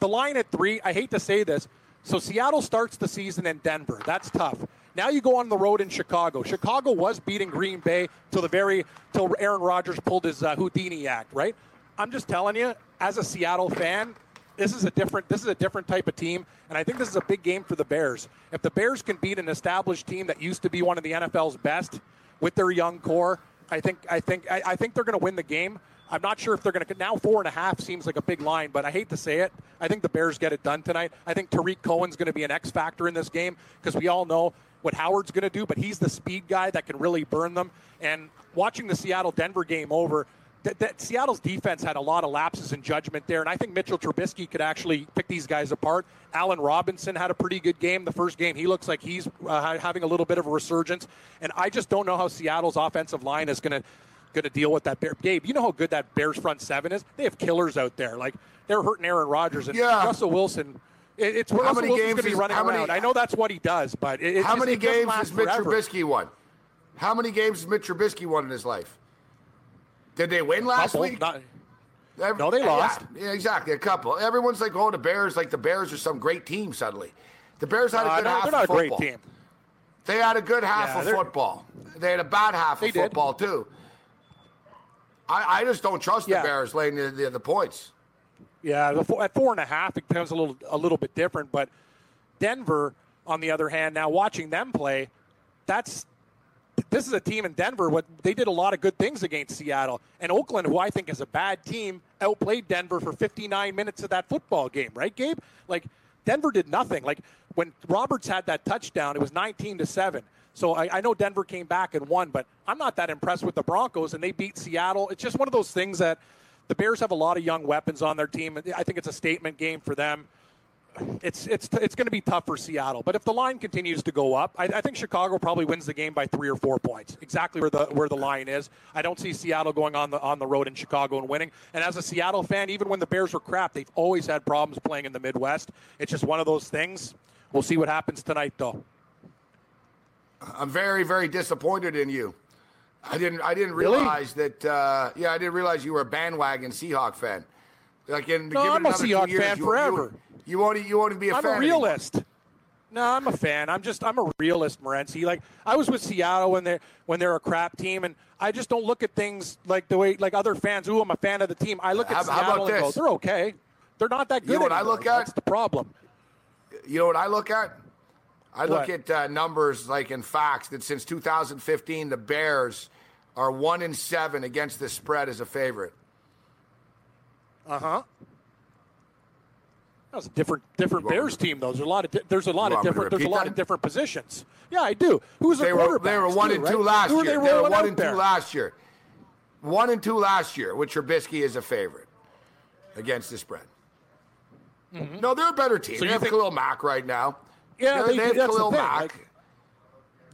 the line at three. I hate to say this. So Seattle starts the season in Denver. That's tough. Now you go on the road in Chicago. Chicago was beating Green Bay till the very till Aaron Rodgers pulled his uh, Houdini act. Right. I'm just telling you, as a Seattle fan, this is a different this is a different type of team, and I think this is a big game for the Bears. If the Bears can beat an established team that used to be one of the NFL's best with their young core, I think I think I, I think they're going to win the game. I'm not sure if they're going to now four and a half seems like a big line, but I hate to say it. I think the Bears get it done tonight. I think Tarik Cohen's going to be an X factor in this game because we all know what Howard's going to do, but he's the speed guy that can really burn them. And watching the Seattle Denver game over, that, that, Seattle's defense had a lot of lapses in judgment there, and I think Mitchell Trubisky could actually pick these guys apart. Allen Robinson had a pretty good game the first game. He looks like he's uh, having a little bit of a resurgence, and I just don't know how Seattle's offensive line is going to going to deal with that Bear. Gabe, you know how good that Bears front seven is. They have killers out there. Like they're hurting Aaron Rodgers and yeah. Russell Wilson. it's where how Russell Wilson's going to be running around. Many, I know that's what he does, but it, how many games has Mitch Trubisky won? How many games has Mitch Trubisky won in his life? Did they win last couple, week? Not, Every, no, they lost. Yeah, yeah, exactly. A couple. Everyone's like, oh, the Bears, like the Bears are some great team suddenly. The Bears had a uh, good uh, half they're not of football. a great team. They had a good half yeah, of football. They had a bad half of did. football, too. I, I just don't trust yeah. the Bears laying the, the, the points. Yeah, the four, at four and a half, it becomes a little a little bit different. But Denver, on the other hand, now watching them play, that's this is a team in Denver. What they did a lot of good things against Seattle and Oakland, who I think is a bad team, outplayed Denver for 59 minutes of that football game. Right, Gabe? Like Denver did nothing. Like when Roberts had that touchdown, it was 19 to seven. So I, I, know Denver came back and won, but I'm not that impressed with the Broncos, and they beat Seattle. It's just one of those things that the Bears have a lot of young weapons on their team. I think it's a statement game for them it's it's it's going to be tough for Seattle. But if the line continues to go up, I, I, think Chicago probably wins the game by three or four points, exactly where the where the line is. I don't see Seattle going on the on the road in Chicago and winning. And as a Seattle fan, even when the Bears were crap, they've always had problems playing in the Midwest. It's just one of those things. We'll see what happens tonight, though. I'm very very disappointed in you. I didn't I didn't realize really? that. Uh, yeah, I didn't realize you were a bandwagon Seahawk fan. Like in, no, I'm a Seahawk years, fan you, forever. You, you want to you want to be a I'm fan? I'm a realist. Anymore. No, I'm a fan. I'm just I'm a realist, Morency. Like I was with Seattle when they when they're a crap team, and I just don't look at things like the way like other fans. Ooh, I'm a fan of the team. I look at how, Seattle how and go, they're okay. They're not that good. You know what anymore. I look at? That's the problem. You know what I look at? I look what? at uh, numbers like in Fox that since 2015 the Bears are one in seven against the spread as a favorite. Uh huh. That was a different different Bears team though. There's a lot of di- there's a lot of different there's a lot that? of different positions. Yeah, I do. Who's the they were they were one too, and right? two last Who year. They, they were one and two last year. One and two last year, with Trubisky is a favorite against the spread. Mm-hmm. No, they're a better team. So they have think, Khalil Mack right now. Yeah, they, they have Khalil the Mack. Like,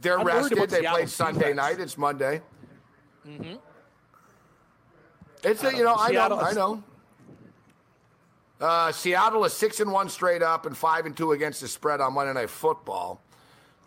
they're I'm rested. They played Sunday night. It's Monday. Mm-hmm. It's a, you know I know I know. Uh, Seattle is six and one straight up and five and two against the spread on Monday Night Football.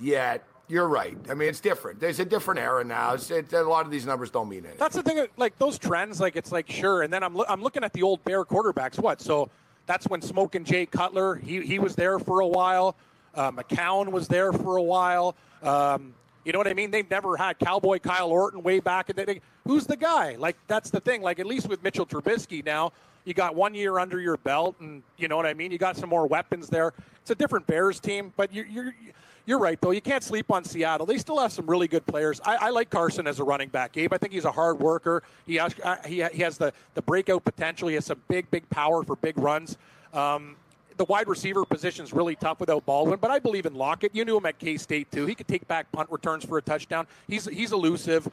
Yet you're right. I mean, it's different. There's a different era now. It, a lot of these numbers don't mean anything. That's the thing. Like those trends, like it's like sure. And then I'm lo- I'm looking at the old Bear quarterbacks. What? So that's when Smoking Jay Cutler. He he was there for a while. Uh, McCown was there for a while. Um, you know what I mean? They've never had Cowboy Kyle Orton way back in the day. Who's the guy? Like that's the thing. Like at least with Mitchell Trubisky now, you got one year under your belt, and you know what I mean. You got some more weapons there. It's a different Bears team, but you're you're, you're right though. You can't sleep on Seattle. They still have some really good players. I, I like Carson as a running back, Gabe. I think he's a hard worker. He has uh, he, he has the the breakout potential. He has some big big power for big runs. Um, the wide receiver position is really tough without Baldwin, but I believe in Lockett. You knew him at K State too. He could take back punt returns for a touchdown. He's he's elusive.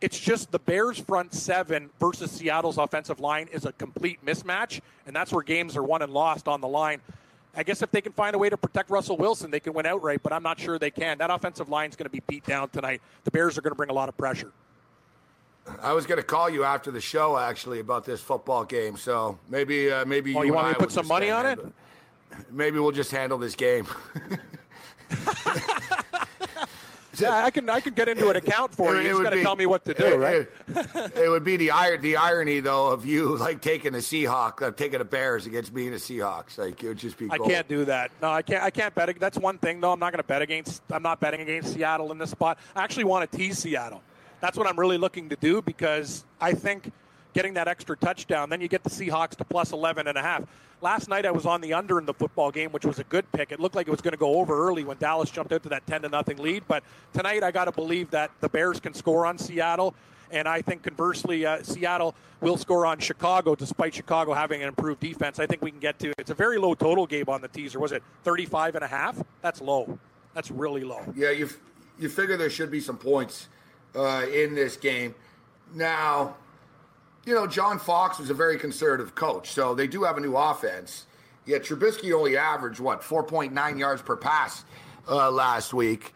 It's just the Bears' front seven versus Seattle's offensive line is a complete mismatch, and that's where games are won and lost on the line. I guess if they can find a way to protect Russell Wilson, they can win outright, but I'm not sure they can. That offensive line is going to be beat down tonight. The Bears are going to bring a lot of pressure. I was going to call you after the show actually about this football game, so maybe uh, maybe oh, you, you want me to put some money on it? Maybe we'll just handle this game. Yeah, I can I can get into an account for you. You just got to tell me what to do, right? It, it, would be the the irony though of you like taking the Seahawks, uh, taking the Bears against being the Seahawks. Like it would just be. I can't do that. No, I can't. I can't bet. That's one thing though. I'm not going to bet against. I'm not betting against Seattle in this spot. I actually want to tease Seattle. That's what I'm really looking to do because I think getting that extra touchdown, then you get the Seahawks to plus 11 and a half. Last night I was on the under in the football game, which was a good pick. It looked like it was going to go over early when Dallas jumped out to that 10 to nothing lead. But tonight I got to believe that the Bears can score on Seattle. And I think conversely, uh, Seattle will score on Chicago, despite Chicago having an improved defense. I think we can get to it's a very low total game on the teaser. Was it 35 and a half? That's low. That's really low. Yeah, you you figure there should be some points uh, in this game. Now, you know, John Fox was a very conservative coach, so they do have a new offense. Yet Trubisky only averaged what 4.9 yards per pass uh, last week.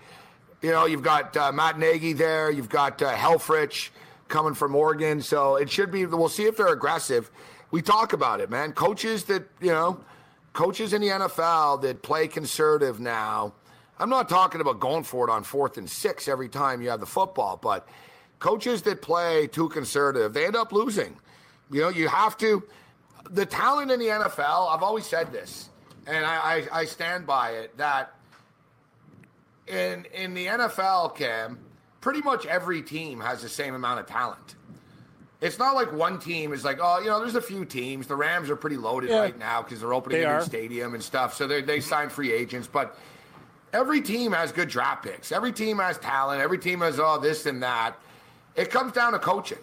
You know, you've got uh, Matt Nagy there, you've got uh, Helfrich coming from Oregon, so it should be. We'll see if they're aggressive. We talk about it, man. Coaches that you know, coaches in the NFL that play conservative now. I'm not talking about going for it on fourth and six every time you have the football, but coaches that play too conservative, they end up losing. You know, you have to. The talent in the NFL, I've always said this, and I, I, I stand by it, that in in the NFL, Cam, pretty much every team has the same amount of talent. It's not like one team is like, oh, you know, there's a few teams. The Rams are pretty loaded yeah, right now because they're opening they a new are. stadium and stuff. So they they sign free agents, but every team has good draft picks. Every team has talent. Every team has all oh, this and that. It comes down to coaching.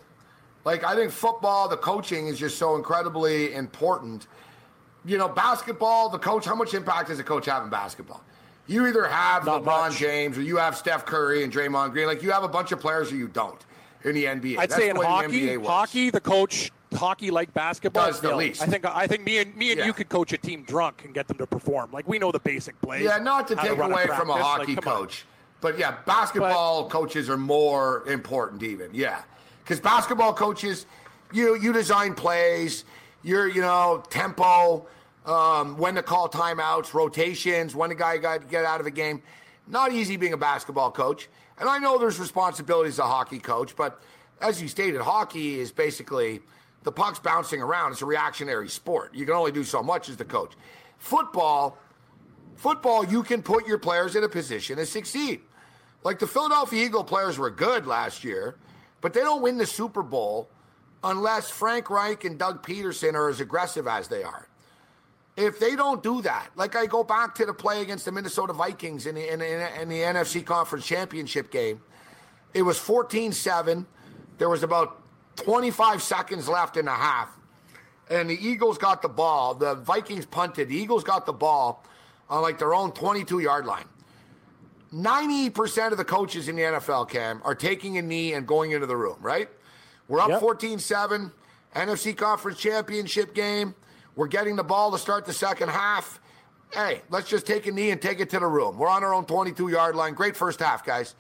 Like I think football, the coaching is just so incredibly important. You know, basketball, the coach, how much impact does a coach have in basketball? You either have Not LeBron much. James or you have Steph Curry and Draymond Green. Like you have a bunch of players or you don't in the NBA. I'd That's say in hockey, the hockey, the coach hockey like basketball does the least. I think I think me and me and yeah. you could coach a team drunk and get them to perform. Like we know the basic plays. Yeah, not to take away a from a hockey like, coach. On. But yeah, basketball but, coaches are more important even. Yeah. Because basketball coaches, you you design plays, you're, you know, tempo, um, when to call timeouts, rotations, when a guy got to get out of a game. Not easy being a basketball coach. And I know there's responsibilities as a hockey coach, but as you stated, hockey is basically the puck's bouncing around. It's a reactionary sport. You can only do so much as the coach. Football, football, you can put your players in a position to succeed. Like the Philadelphia Eagle players were good last year, but they don't win the Super Bowl unless Frank Reich and Doug Pederson are as aggressive as they are. If they don't do that, like I go back to the play against the Minnesota Vikings in the, in, in, in the NFC Conference Championship game, it was 14 7. There was about 25 seconds left in the half. And the Eagles got the ball. The Vikings punted. The Eagles got the ball on like their own 22 yard line. 90% of the coaches in the NFL, Cam, are taking a knee and going into the room, right? We're up 14 yep. 7, NFC Conference Championship game. We're getting the ball to start the second half. Hey, let's just take a knee and take it to the room. We're on our own 22 yard line. Great first half, guys.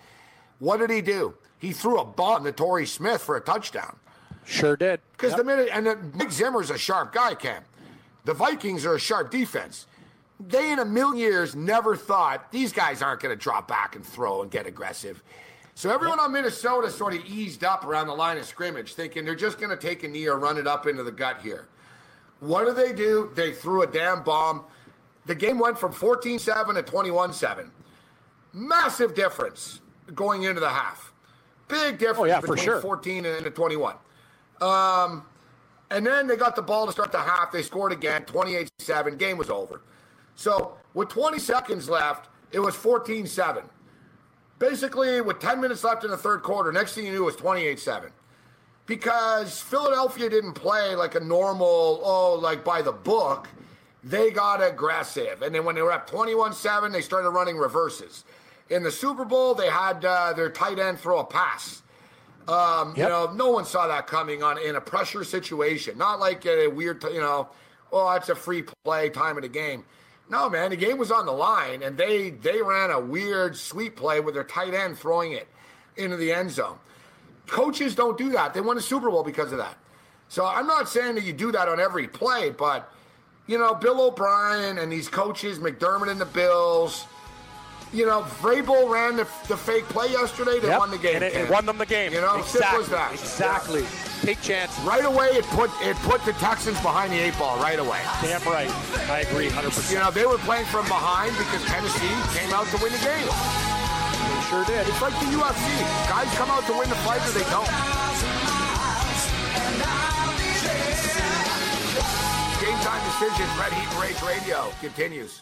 What did he do? He threw a bomb to Torrey Smith for a touchdown. Sure did. Because yep. the minute, and the, Mike Zimmer's a sharp guy, Cam. The Vikings are a sharp defense they in a million years never thought these guys aren't going to drop back and throw and get aggressive. So everyone on Minnesota sort of eased up around the line of scrimmage, thinking they're just going to take a knee or run it up into the gut here. What do they do? They threw a damn bomb. The game went from 14 7 to 21 7. Massive difference going into the half. Big difference oh, yeah, between sure. 14 and 21. Um, and then they got the ball to start the half. They scored again, 28 7. Game was over. So with 20 seconds left, it was 14 7. Basically, with 10 minutes left in the third quarter, next thing you knew, it was 28 7. Because Philadelphia didn't play like a normal, oh, like by the book. They got aggressive. And then when they were up 21 7, they started running reverses. In the Super Bowl, they had uh, their tight end throw a pass. Um, Yep. You know, no one saw that coming on in a pressure situation. Not like a weird, you know, oh, it's a free play time of the game. No, man, the game was on the line, and they they ran a weird sweep play with their tight end throwing it into the end zone. Coaches don't do that. They won a Super Bowl because of that. So I'm not saying that you do that on every play, but you know, Bill O'Brien and these coaches, McDermott and the Bills. You know, Vrabel ran the, the fake play yesterday. They Yep, won the game. And it, it won them the game. You know, exactly. simple as that. Exactly. Take chances. Right away, it put it put the Texans behind the eight ball. Right away. Damn right. I agree 100%. You know, they were playing from behind because Tennessee came out to win the game. They sure did. It's like the UFC. Guys come out to win the fight or they don't. Game time decisions. Red Heat Rage Radio continues.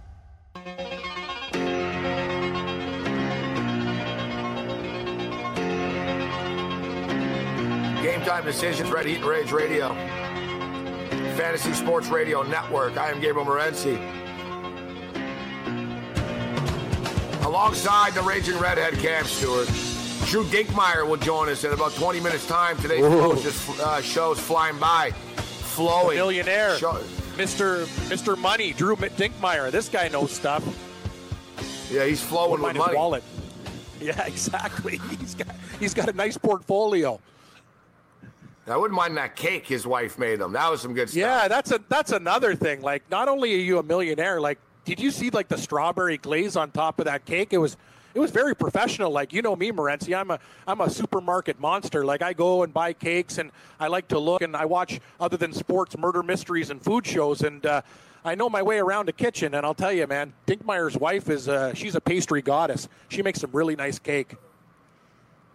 Game time decisions. Red Heat and Rage Radio. Fantasy Sports Radio Network. I am Gabriel Morency. Alongside the Raging Redhead Cam Stewart, Drew Dinkmeyer will join us in about 20 minutes' time. Today's show just uh, shows flying by, flowing. Millionaire. Show- Mr. Mr. Money, Drew Dinkmeyer. This guy knows stuff. yeah, he's flowing with money. wallet. Yeah, exactly. He's got he's got a nice portfolio. I wouldn't mind that cake his wife made him. That was some good stuff. Yeah, that's a that's another thing. Like, not only are you a millionaire, like, did you see like the strawberry glaze on top of that cake? It was it was very professional. Like, you know me, Morency, I'm a I'm a supermarket monster. Like, I go and buy cakes, and I like to look, and I watch other than sports, murder mysteries, and food shows, and. uh I know my way around a kitchen, and I'll tell you, man, Dinkmeyer's wife is uh, she's a pastry goddess. She makes some really nice cake.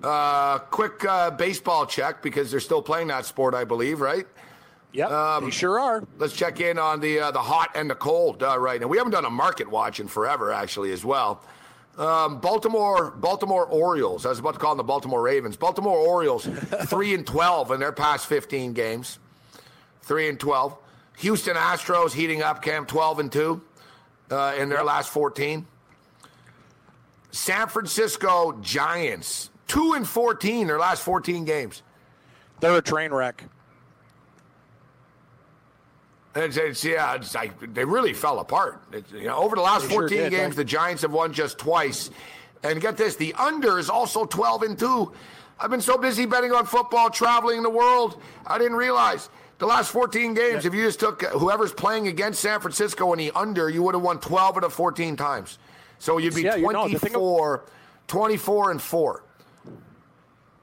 Uh, quick uh, baseball check because they're still playing that sport, I believe, right? Yep, Um, they sure are. Let's check in on the uh, the hot and the cold uh, right now. We haven't done a market watch in forever, actually, as well. Um, Baltimore Baltimore Orioles. I was about to call them the Baltimore Ravens. Baltimore Orioles, three and twelve in their past fifteen games. Three and twelve. Houston Astros heating up, Cam, twelve and two uh, in their last fourteen. San Francisco Giants, two and fourteen their last fourteen games. They're a train wreck. It's, it's yeah, it's like they really fell apart. It's, you know, over the last They sure 14 did, games, right? the Giants have won just twice. And get this, the under is also 12 and 2. I've been so busy betting on football, traveling the world, I didn't realize. The last 14 games, if you just took uh, whoever's playing against San Francisco in the under, you would have won 12 out of 14 times. So you'd be Yeah, you know, the thing- 24, 24 and 4.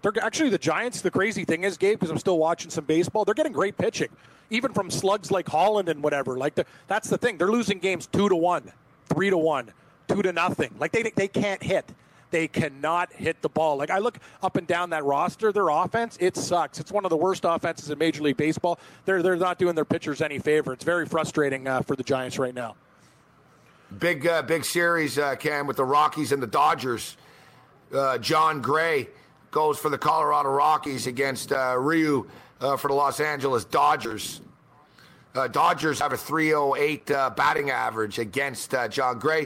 They're actually the Giants. The crazy thing is, Gabe, because I'm still watching some baseball. They're getting great pitching, even from slugs like Holland and whatever. Like the, that's the thing. They're losing games two to one, three to one, two to nothing. Like they they can't hit. They cannot hit the ball. Like I look up and down that roster, their offense it sucks. It's one of the worst offenses in Major League Baseball. They're they're not doing their pitchers any favor. It's very frustrating uh, for the Giants right now. Big, uh, big series, uh, Cam, with the Rockies and the Dodgers. Uh, Jon Gray goes for the Colorado Rockies against uh, Ryu uh, for the Los Angeles Dodgers. Uh, Dodgers have a 308 uh, batting average against uh, Jon Gray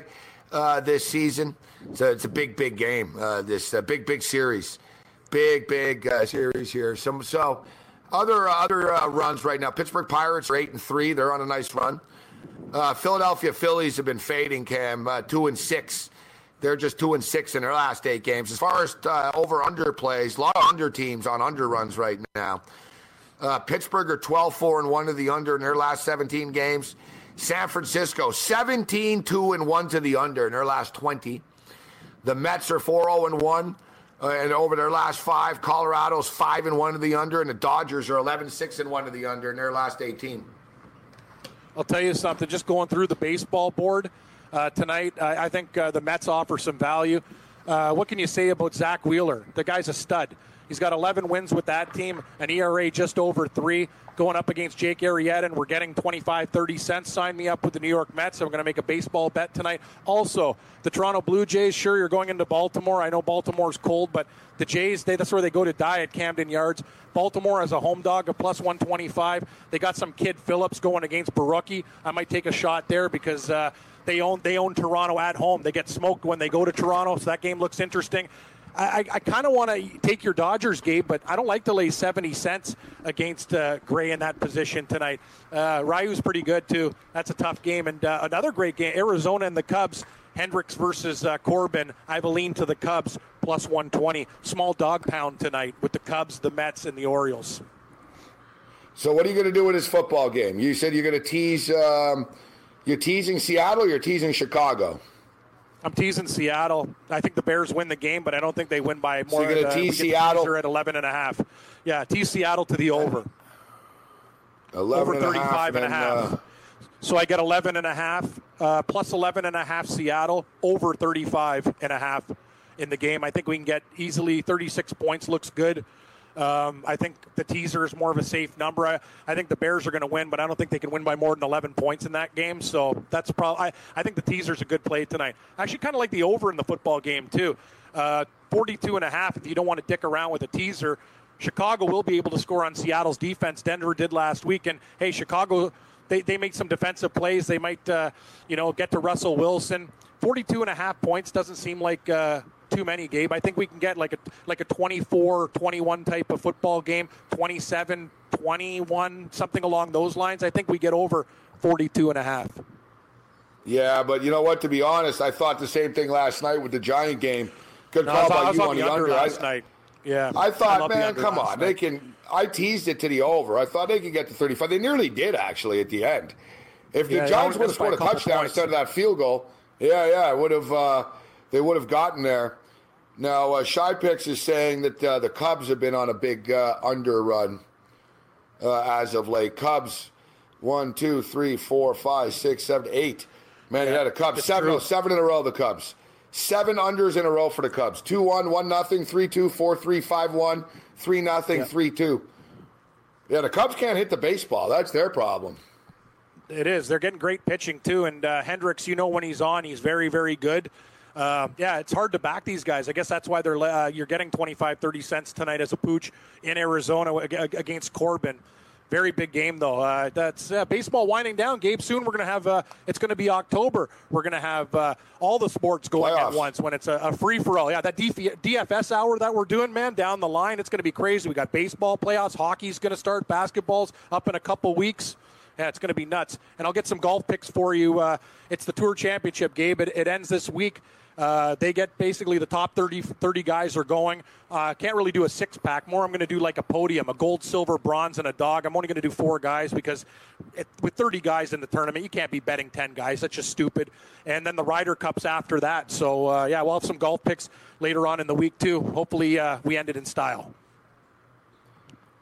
uh, this season. So it's a big, big game. This big, big series, big, big series here. So other other runs right now. Pittsburgh Pirates are eight and three. They're on a nice run. Philadelphia Phillies have been fading, Cam, two and six. They're just two and six in their last eight games. As far as uh, over under plays, a lot of under teams on under runs right now. Uh, Pittsburgh are 12 4 and 1 to the under in their last 17 games. San Francisco 17 2 and 1 to the under in their last 20. The Mets are 4 0 and 1 uh, and over their last five. Colorado's 5 and 1 to the under, and the Dodgers are 11 6 and 1 to the under in their last 18. I'll tell you something. Just going through the baseball board uh, tonight, I, I think uh, the Mets offer some value. Uh, what can you say about Zack Wheeler? The guy's a stud. He's got 11 wins with that team, an ERA just over three. Going up against Jake Arrieta, and we're getting 25, 30 cents. Sign me up with the New York Mets. I'm going to make a baseball bet tonight. Also, the Toronto Blue Jays. Sure, you're going into Baltimore. I know Baltimore's cold, but the Jays, they, that's where they go to die at Camden Yards. Baltimore as a home dog, a plus 125. They got some kid Phillips going against Borucki. I might take a shot there because uh, they own they own Toronto at home. They get smoked when they go to Toronto, so that game looks interesting. I, I kind of want to take your Dodgers, Gabe, but I don't like to lay 70 cents against uh, Gray in that position tonight. Uh, Ryu's pretty good, too. That's a tough game. And uh, another great game Arizona and the Cubs. Hendricks versus uh, Corbin. I've a lean to the Cubs plus 120. Small dog pound tonight with the Cubs, the Mets, and the Orioles. So, what are you going to do with this football game? You said you're going to tease. Um, you're teasing Seattle. You're teasing Chicago. I'm teasing Seattle. I think the Bears win the game, but I don't think they win by more. So you're going to tease Seattle at 11 and a half. Yeah, tease Seattle to the over. 11 over and 35 and a half. Uh, so I get 11 and a half, uh, plus 11 and a half Seattle, over 35 and a half in the game. I think we can get easily 36 points. Looks good. Um, I think the teaser is more of a safe number. I, I think the Bears are going to win, but I don't think they can win by more than 11 points in that game. So that's probably. I, I think the teaser is a good play tonight. I actually kind of like the over in the football game too. Uh, 42 and a half. If you don't want to dick around with a teaser, Chicago will be able to score on Seattle's defense. Denver did last week, and hey, Chicago. They, they make some defensive plays. They might, uh, you know, get to Russell Wilson. 42 and a half points doesn't seem like uh, too many, Gabe. I think we can get like a like a 24 21 type of football game, 27 21, something along those lines. I think we get over 42 and a half. Yeah, but you know what? To be honest, I thought the same thing last night with the Giant game. Good No, call I by I you on the the under under. last I, night. Yeah, I thought, the man, come on, they can. I teased it to the over. I thought they could get to 35. They nearly did actually at the end. If the Yeah, they Giants would have scored a touchdown points. instead of that field goal, yeah, yeah, it would have. Uh, they would have gotten there. Now, uh, Shy Picks is saying that uh, the Cubs have been on a big uh, under run uh, as of late. Cubs, one, two, three, four, five, six, seven, eight. Man, yeah, the Cubs it's seven, no, seven in a row. The Cubs seven unders in a row for the Cubs. Two one, one nothing, three two, four three, five one, three nothing, three two. Yeah, the Cubs can't hit the baseball. That's their problem. It is. They're getting great pitching too, and uh, Hendricks. You know when he's on, he's very, very good. Uh, yeah, it's hard to back these guys. I guess that's why they're uh, you're getting 25, 30 cents tonight as a pooch in Arizona ag- ag- against Corbin. Very big game though. Uh, that's uh, baseball winding down. Gabe, soon we're going to have. Uh, it's going to be October. We're going to have uh, all the sports going Playoffs. at once when it's a, a free for all. Yeah, that DF- DFS hour that we're doing, man, down the line, it's going to be crazy. We got baseball playoffs, hockey's going to start, basketball's up in a couple weeks. Yeah, it's going to be nuts. And I'll get some golf picks for you. Uh, it's the Tour Championship, Gabe. It, it ends this week. Uh, they get basically the top 30, 30 guys are going. Uh, can't really do a six pack. More, I'm going to do like a podium, a gold, silver, bronze, and a dog. I'm only going to do four guys because it, with 30 guys in the tournament, you can't be betting 10 guys. That's just stupid. And then the Ryder Cups after that. So, uh, yeah, we'll have some golf picks later on in the week, too. Hopefully, uh, we end it in style.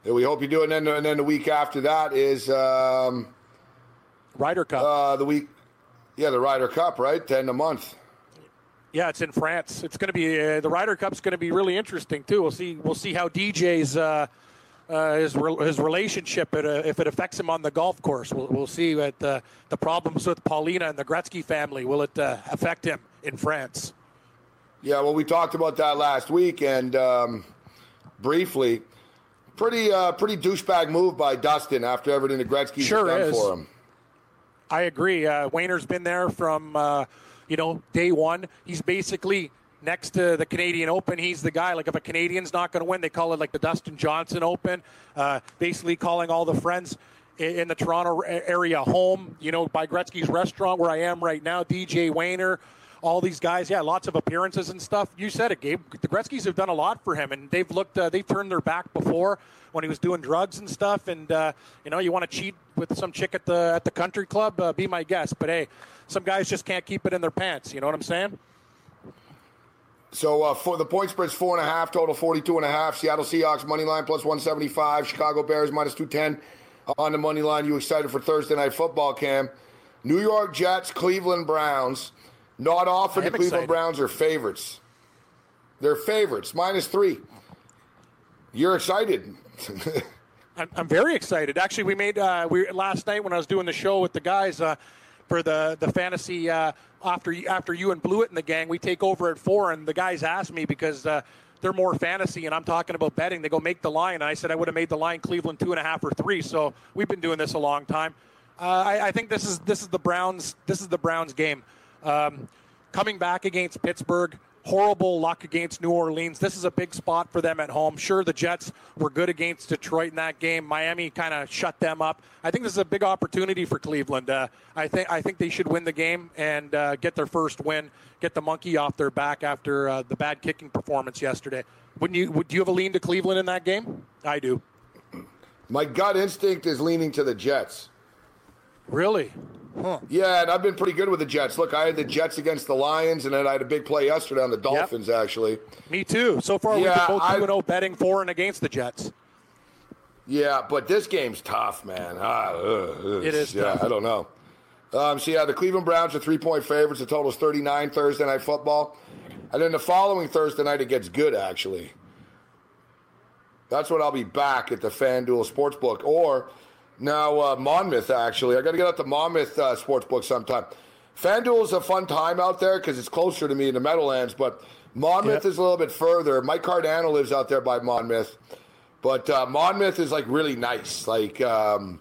Yeah, we hope you do. And then, and then the week after that is um, Ryder Cup. uh, the week. Yeah, the Ryder Cup, right? Ten a month. Yeah, it's in France. It's going to be uh, the Ryder Cup's going to be really interesting too. We'll see. We'll see how DJ's uh, uh, his re- his relationship it, uh, if it affects him on the golf course. We'll, we'll see what uh, the problems with Paulina and the Gretzky family will it uh, affect him in France. Yeah, well, we talked about that last week, and um, briefly, pretty uh, pretty douchebag move by Dustin after everything the Gretzky's Sure done is. for him. I agree. Uh, Wayner's been there from uh, you know day one. He's basically next to the Canadian Open. He's the guy. Like if a Canadian's not going to win, they call it like the Dustin Johnson Open. Uh, basically calling all the friends in the Toronto area home. You know, by Gretzky's restaurant where I am right now. DJ Wayner. All these guys, yeah, lots of appearances and stuff. You said it, Gabe. The Gretzky's have done a lot for him, and they've looked, uh, they've turned their back before when he was doing drugs and stuff. And uh, you know, you want to cheat with some chick at the at the country club, uh, be my guest. But hey, some guys just can't keep it in their pants. You know what I'm saying? So uh, for the point spread's four and a half, total 42 and a half. Seattle Seahawks money line plus 175. Chicago Bears minus 210 on the money line. You excited for Thursday night football, Cam? New York Jets, Cleveland Browns. Not often the Cleveland excited. Browns are favorites. They're favorites, minus three. You're excited. I'm, I'm very excited. Actually, we made uh, we last night when I was doing the show with the guys uh, for the the fantasy uh, after after you and Blewett and the gang. We take over at four, and the guys asked me because uh, they're more fantasy, and I'm talking about betting. They go make the line, and I said I would have made the line Cleveland two and a half or three. So we've been doing this a long time. Uh, I, I, think this is this is the Browns this is the Browns game. Um, coming back against Pittsburgh, horrible luck against New Orleans. This is a big spot for them at home. Sure, the Jets were good against Detroit in that game. Miami kind of shut them up. I think this is a big opportunity for Cleveland. Uh, I think I think they should win the game and uh, get their first win, get the monkey off their back after uh, the bad kicking performance yesterday. Wouldn't you? Would you have a lean to Cleveland in that game? I do. My gut instinct is leaning to the Jets. Really? Huh. Yeah, and I've been pretty good with the Jets. Look, I had the Jets against the Lions, and then I had a big play yesterday on the Dolphins. Yep. Actually, me too. So far, yeah, we've been both two and zero oh betting for and against the Jets. Yeah, but this game's tough, man. Ah, ugh, it is. Yeah, tough. I don't know. Um, so yeah, the Cleveland Browns are three point favorites. The total is thirty nine Thursday night football, and then the following Thursday night it gets good. Actually, that's when I'll be back at the FanDuel Sportsbook or now, uh, Monmouth, actually. I got to get out to Monmouth uh, Sportsbook sometime. FanDuel is a fun time out there because it's closer to me in the Meadowlands, but Monmouth yep. is a little bit further. Mike Cardano lives out there by Monmouth, but uh, Monmouth is like really nice. Like, um,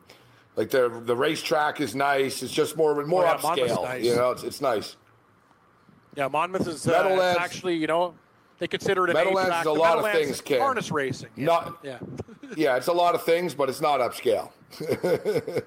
like the the racetrack is nice. It's just more more oh, yeah, upscale. Nice. You know, it's, it's nice. Yeah, Monmouth is uh, actually you know they consider it an Meadowlands is a lot of things. Ken. Harness racing. Yeah. Not, yeah. yeah, it's a lot of things, but it's not upscale.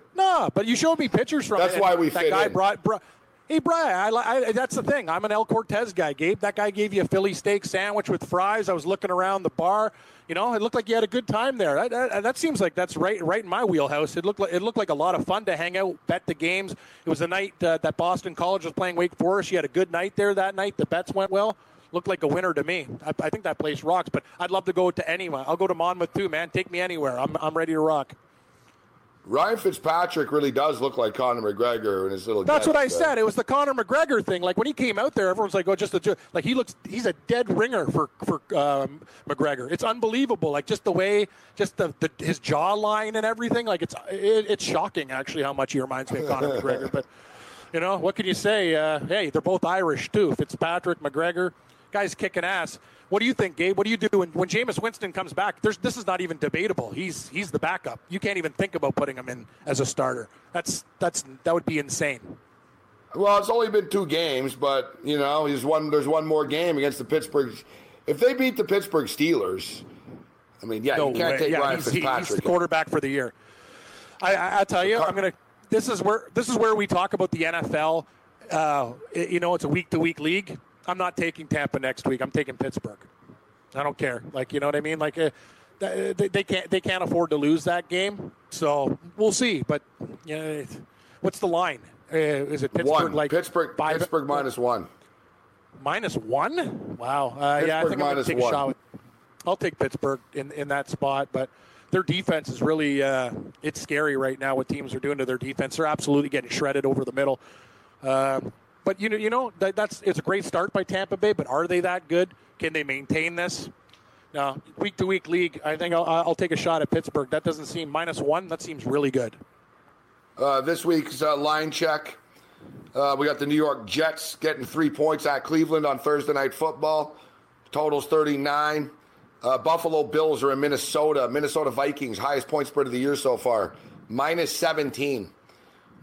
no, but you showed me pictures from that's it. why we that guy in. brought, brought Hey, Brian, I, I, that's the thing. I'm an El Cortez guy, Gabe. That guy gave you a Philly steak sandwich with fries. I was looking around the bar. You know, it looked like you had a good time there. That, that, that, seems like that's right, right in my wheelhouse. It looked like it looked like a lot of fun to hang out, bet the games. It was the night uh, that Boston College was playing Wake Forest. You had a good night there that night. The bets went well looked like a winner to me. I, I, think that place rocks, but I'd love to go to anyone. I'll go to Monmouth too, man. Take me anywhere. I'm, I'm ready to rock. Ryan Fitzpatrick really does look like Conor McGregor in his little. That's what I said. It was the Conor McGregor thing. Like when he came out there, everyone's like, "Oh, just a like he looks. He's a dead ringer for for um, McGregor. It's unbelievable. Like just the way, just the, the his jawline and everything. Like it's it, it's shocking actually how much he reminds me of Conor McGregor. But you know what can you say? Uh, hey, they're both Irish too. Fitzpatrick, McGregor, guys kicking ass. What do you think, Gabe? What do you do when, when Jameis Winston comes back? There's, this is not even debatable. He's he's the backup. You can't even think about putting him in as a starter. That's that's that would be insane. Well, it's only been two games, but you know, he's one. There's one more game against the Pittsburgh. If they beat the Pittsburgh Steelers, I mean, yeah, no you can't way. take yeah, Ryan he's, Fitzpatrick. He's the quarterback for the year. I, I, I tell you, I'm gonna. This is where this is where we talk about the NFL. Uh, you know, it's a week to week league. I'm not taking Tampa next week. I'm taking Pittsburgh. I don't care. Like you know what I mean? Like uh, they, they can't they can't afford to lose that game. So we'll see. But you know, what's the line? Uh, is it Pittsburgh? One. Like Pittsburgh. Pittsburgh minus one. Minus one? Wow. Uh, yeah, I think I'm going to take one. a shot. With, I'll take Pittsburgh in in that spot, but their defense is really uh, it's scary right now. What teams are doing to their defense? They're absolutely getting shredded over the middle. Um, but you know, you know that, that's it's a great start by Tampa Bay. But are they that good? Can they maintain this? Now, week to week league, I think I'll, I'll, take a shot at Pittsburgh. That doesn't seem minus one. That seems really good. Uh, this week's uh, line check. Uh, we got the New York Jets getting three points at Cleveland on Thursday Night Football. Totals 39. Uh, Buffalo Bills are in Minnesota. Minnesota Vikings, highest point spread of the year so far, minus 17.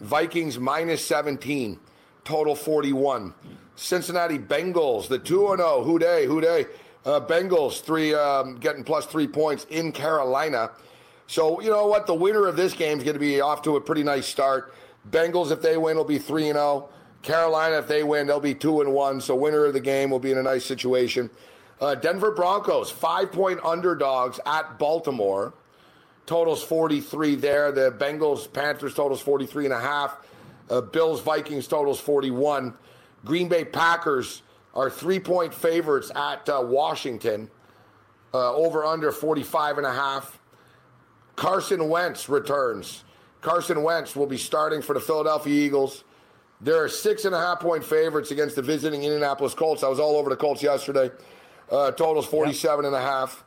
Vikings minus 17 total 41. Cincinnati Bengals, the 2 0. Who Dey, Who Dey. Uh, Bengals, three um, getting plus three points in Carolina. So, you know what? The winner of this game is going to be off to a pretty nice start. Bengals, if they win, will be 3 0. Carolina, if they win, they'll be 2 and 1. So, winner of the game will be in a nice situation. Uh, Denver Broncos, five point underdogs at Baltimore. Totals 43 there. The Bengals Panthers totals 43 and a half. Uh, Bills Vikings totals 41. Green Bay Packers are three point favorites at uh, Washington. Uh, over under 45 and a half. Carson Wentz returns. Carson Wentz will be starting for the Philadelphia Eagles. There are six and a half point favorites against the visiting Indianapolis Colts. I was all over the Colts yesterday. Uh, totals 47 yep. and a half.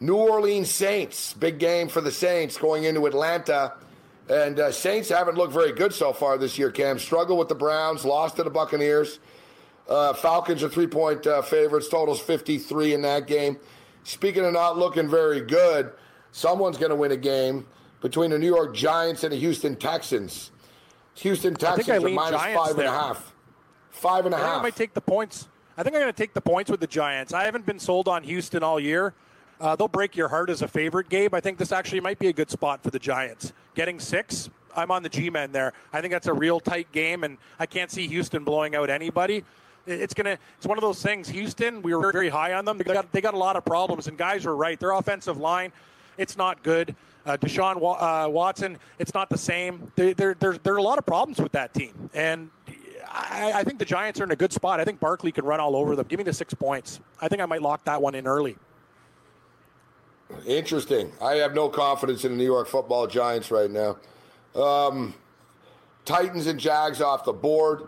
New Orleans Saints, big game for the Saints going into Atlanta. And uh, Saints haven't looked very good so far this year, Cam. Struggled with the Browns, lost to the Buccaneers. Uh, Falcons are three point uh, favorites, totals 53 in that game. Speaking of not looking very good, someone's going to win a game between the New York Giants and the Houston Texans. Houston Texans are minus five and a half. Five and a I half. I might take the points. I think I'm going to take the points with the Giants. I haven't been sold on Houston all year. Uh, they'll break your heart as a favorite, Gabe. I think this actually might be a good spot for the Giants. Getting six, I'm on the G-men there. I think that's a real tight game, and I can't see Houston blowing out anybody. It's gonna. It's one of those things. Houston, we were very high on them. They got they got a lot of problems, and guys are right. Their offensive line, it's not good. Uh, Deshaun uh, Watson, it's not the same. There, there, there, there are a lot of problems with that team, and I, I think the Giants are in a good spot. I think Barkley can run all over them. Give me the six points. I think I might lock that one in early. Interesting. I have no confidence in the New York Football Giants right now. Um, Titans and Jags off the board.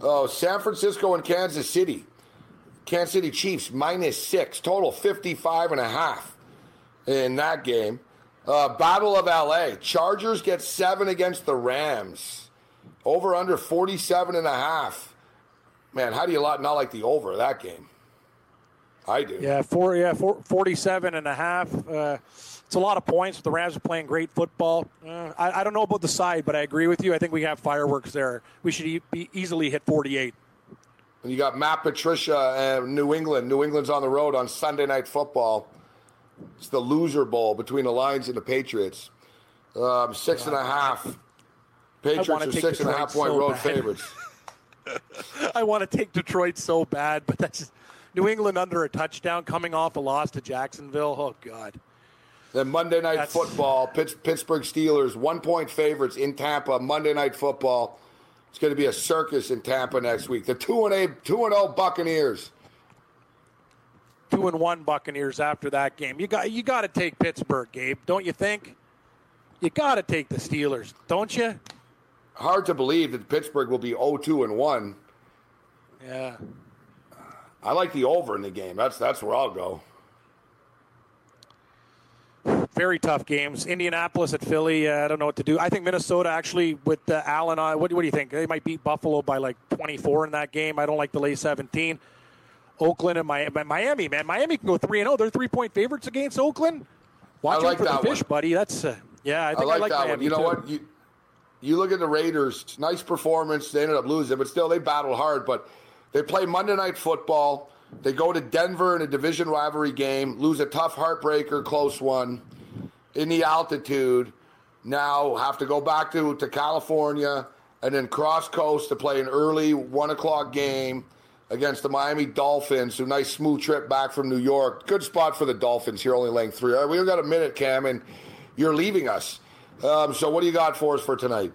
Oh, San Francisco and Kansas City. Kansas City Chiefs minus six, total 55 and a half in that game. Uh, Battle of LA. Chargers get seven against the Rams. Over under 47 and a half. Man, how do you not like the over that game? I do. Yeah, four, yeah, four, 47 and a half. Uh, it's a lot of points. The Rams are playing great football. Uh, I, I, don't know about the side, but I agree with you. I think we have fireworks there. We should e- be easily hit 48. And you got Matt Patricia and New England. New England's on the road on Sunday Night Football. It's the loser bowl between the Lions and the Patriots. Um, six and a half. Patriots are six Detroit and a half point so road bad. favorites. I want to take Detroit so bad, but that's just, New England under a touchdown coming off a loss to Jacksonville. Oh God. Then Monday Night That's... Football, Pittsburgh Steelers, one point favorites in Tampa. Monday Night Football. It's going to be a circus in Tampa next week. The two and eight, two and zero oh Buccaneers. Two and one Buccaneers after that game. You got you got to take Pittsburgh, Gabe, don't you think? You got to take the Steelers, don't you? Hard to believe that Pittsburgh will be 0-2 and one. Yeah. I like the over in the game. That's that's where I'll go. Very tough games. Indianapolis at Philly. Uh, I don't know what to do. I think Minnesota actually with uh, Allen. Uh, what, what do you think? They might beat Buffalo by like 24 in that game. I don't like the lay 17. Oakland and Miami, man. Miami can go three and zero. Oh. They're three point favorites against Oakland. Watch like out for the fish, one. buddy. That's uh, yeah. I think I like, I like that Miami one. You know too. what? You you look at the Raiders. Nice performance. They ended up losing, but still they battled hard. But they play Monday Night Football. They go to Denver in a division rivalry game, lose a tough heartbreaker, close one in the altitude. Now have to go back to, to California and then cross coast to play an early one o'clock game against the Miami Dolphins. So nice smooth trip back from New York. Good spot for the Dolphins here, only laying three. All right, we've got a minute, Cam, and you're leaving us. Um, so what do you got for us for tonight?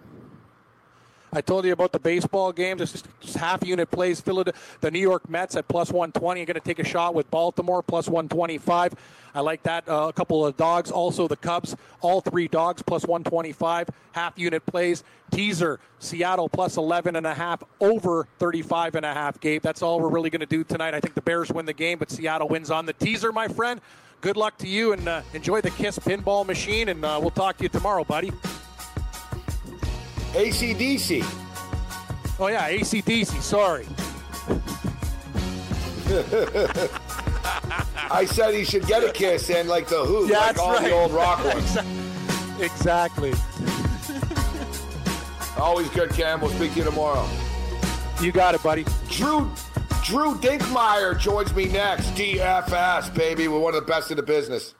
I told you about the baseball game. Just, just half unit plays. The New York Mets at plus 120. Going to take a shot with Baltimore plus 125. I like that. Uh, a couple of dogs. Also the Cubs. All three dogs plus 125. Half unit plays. Teaser Seattle plus 11 and a half over 35 and a half. Gabe, that's all we're really going to do tonight. I think the Bears win the game, but Seattle wins on the teaser, my friend. Good luck to you and uh, enjoy the Kiss pinball machine, and uh, we'll talk to you tomorrow, buddy. ACDC. Oh, yeah, ACDC. Sorry. I said he should get a kiss and like the Who, yeah, like all right. the old rock ones. exactly. Always good, Cam. We'll speak to you tomorrow. You got it, buddy. Drew Drew Dinkmeyer joins me next. DFS, baby. We're one of the best in the business.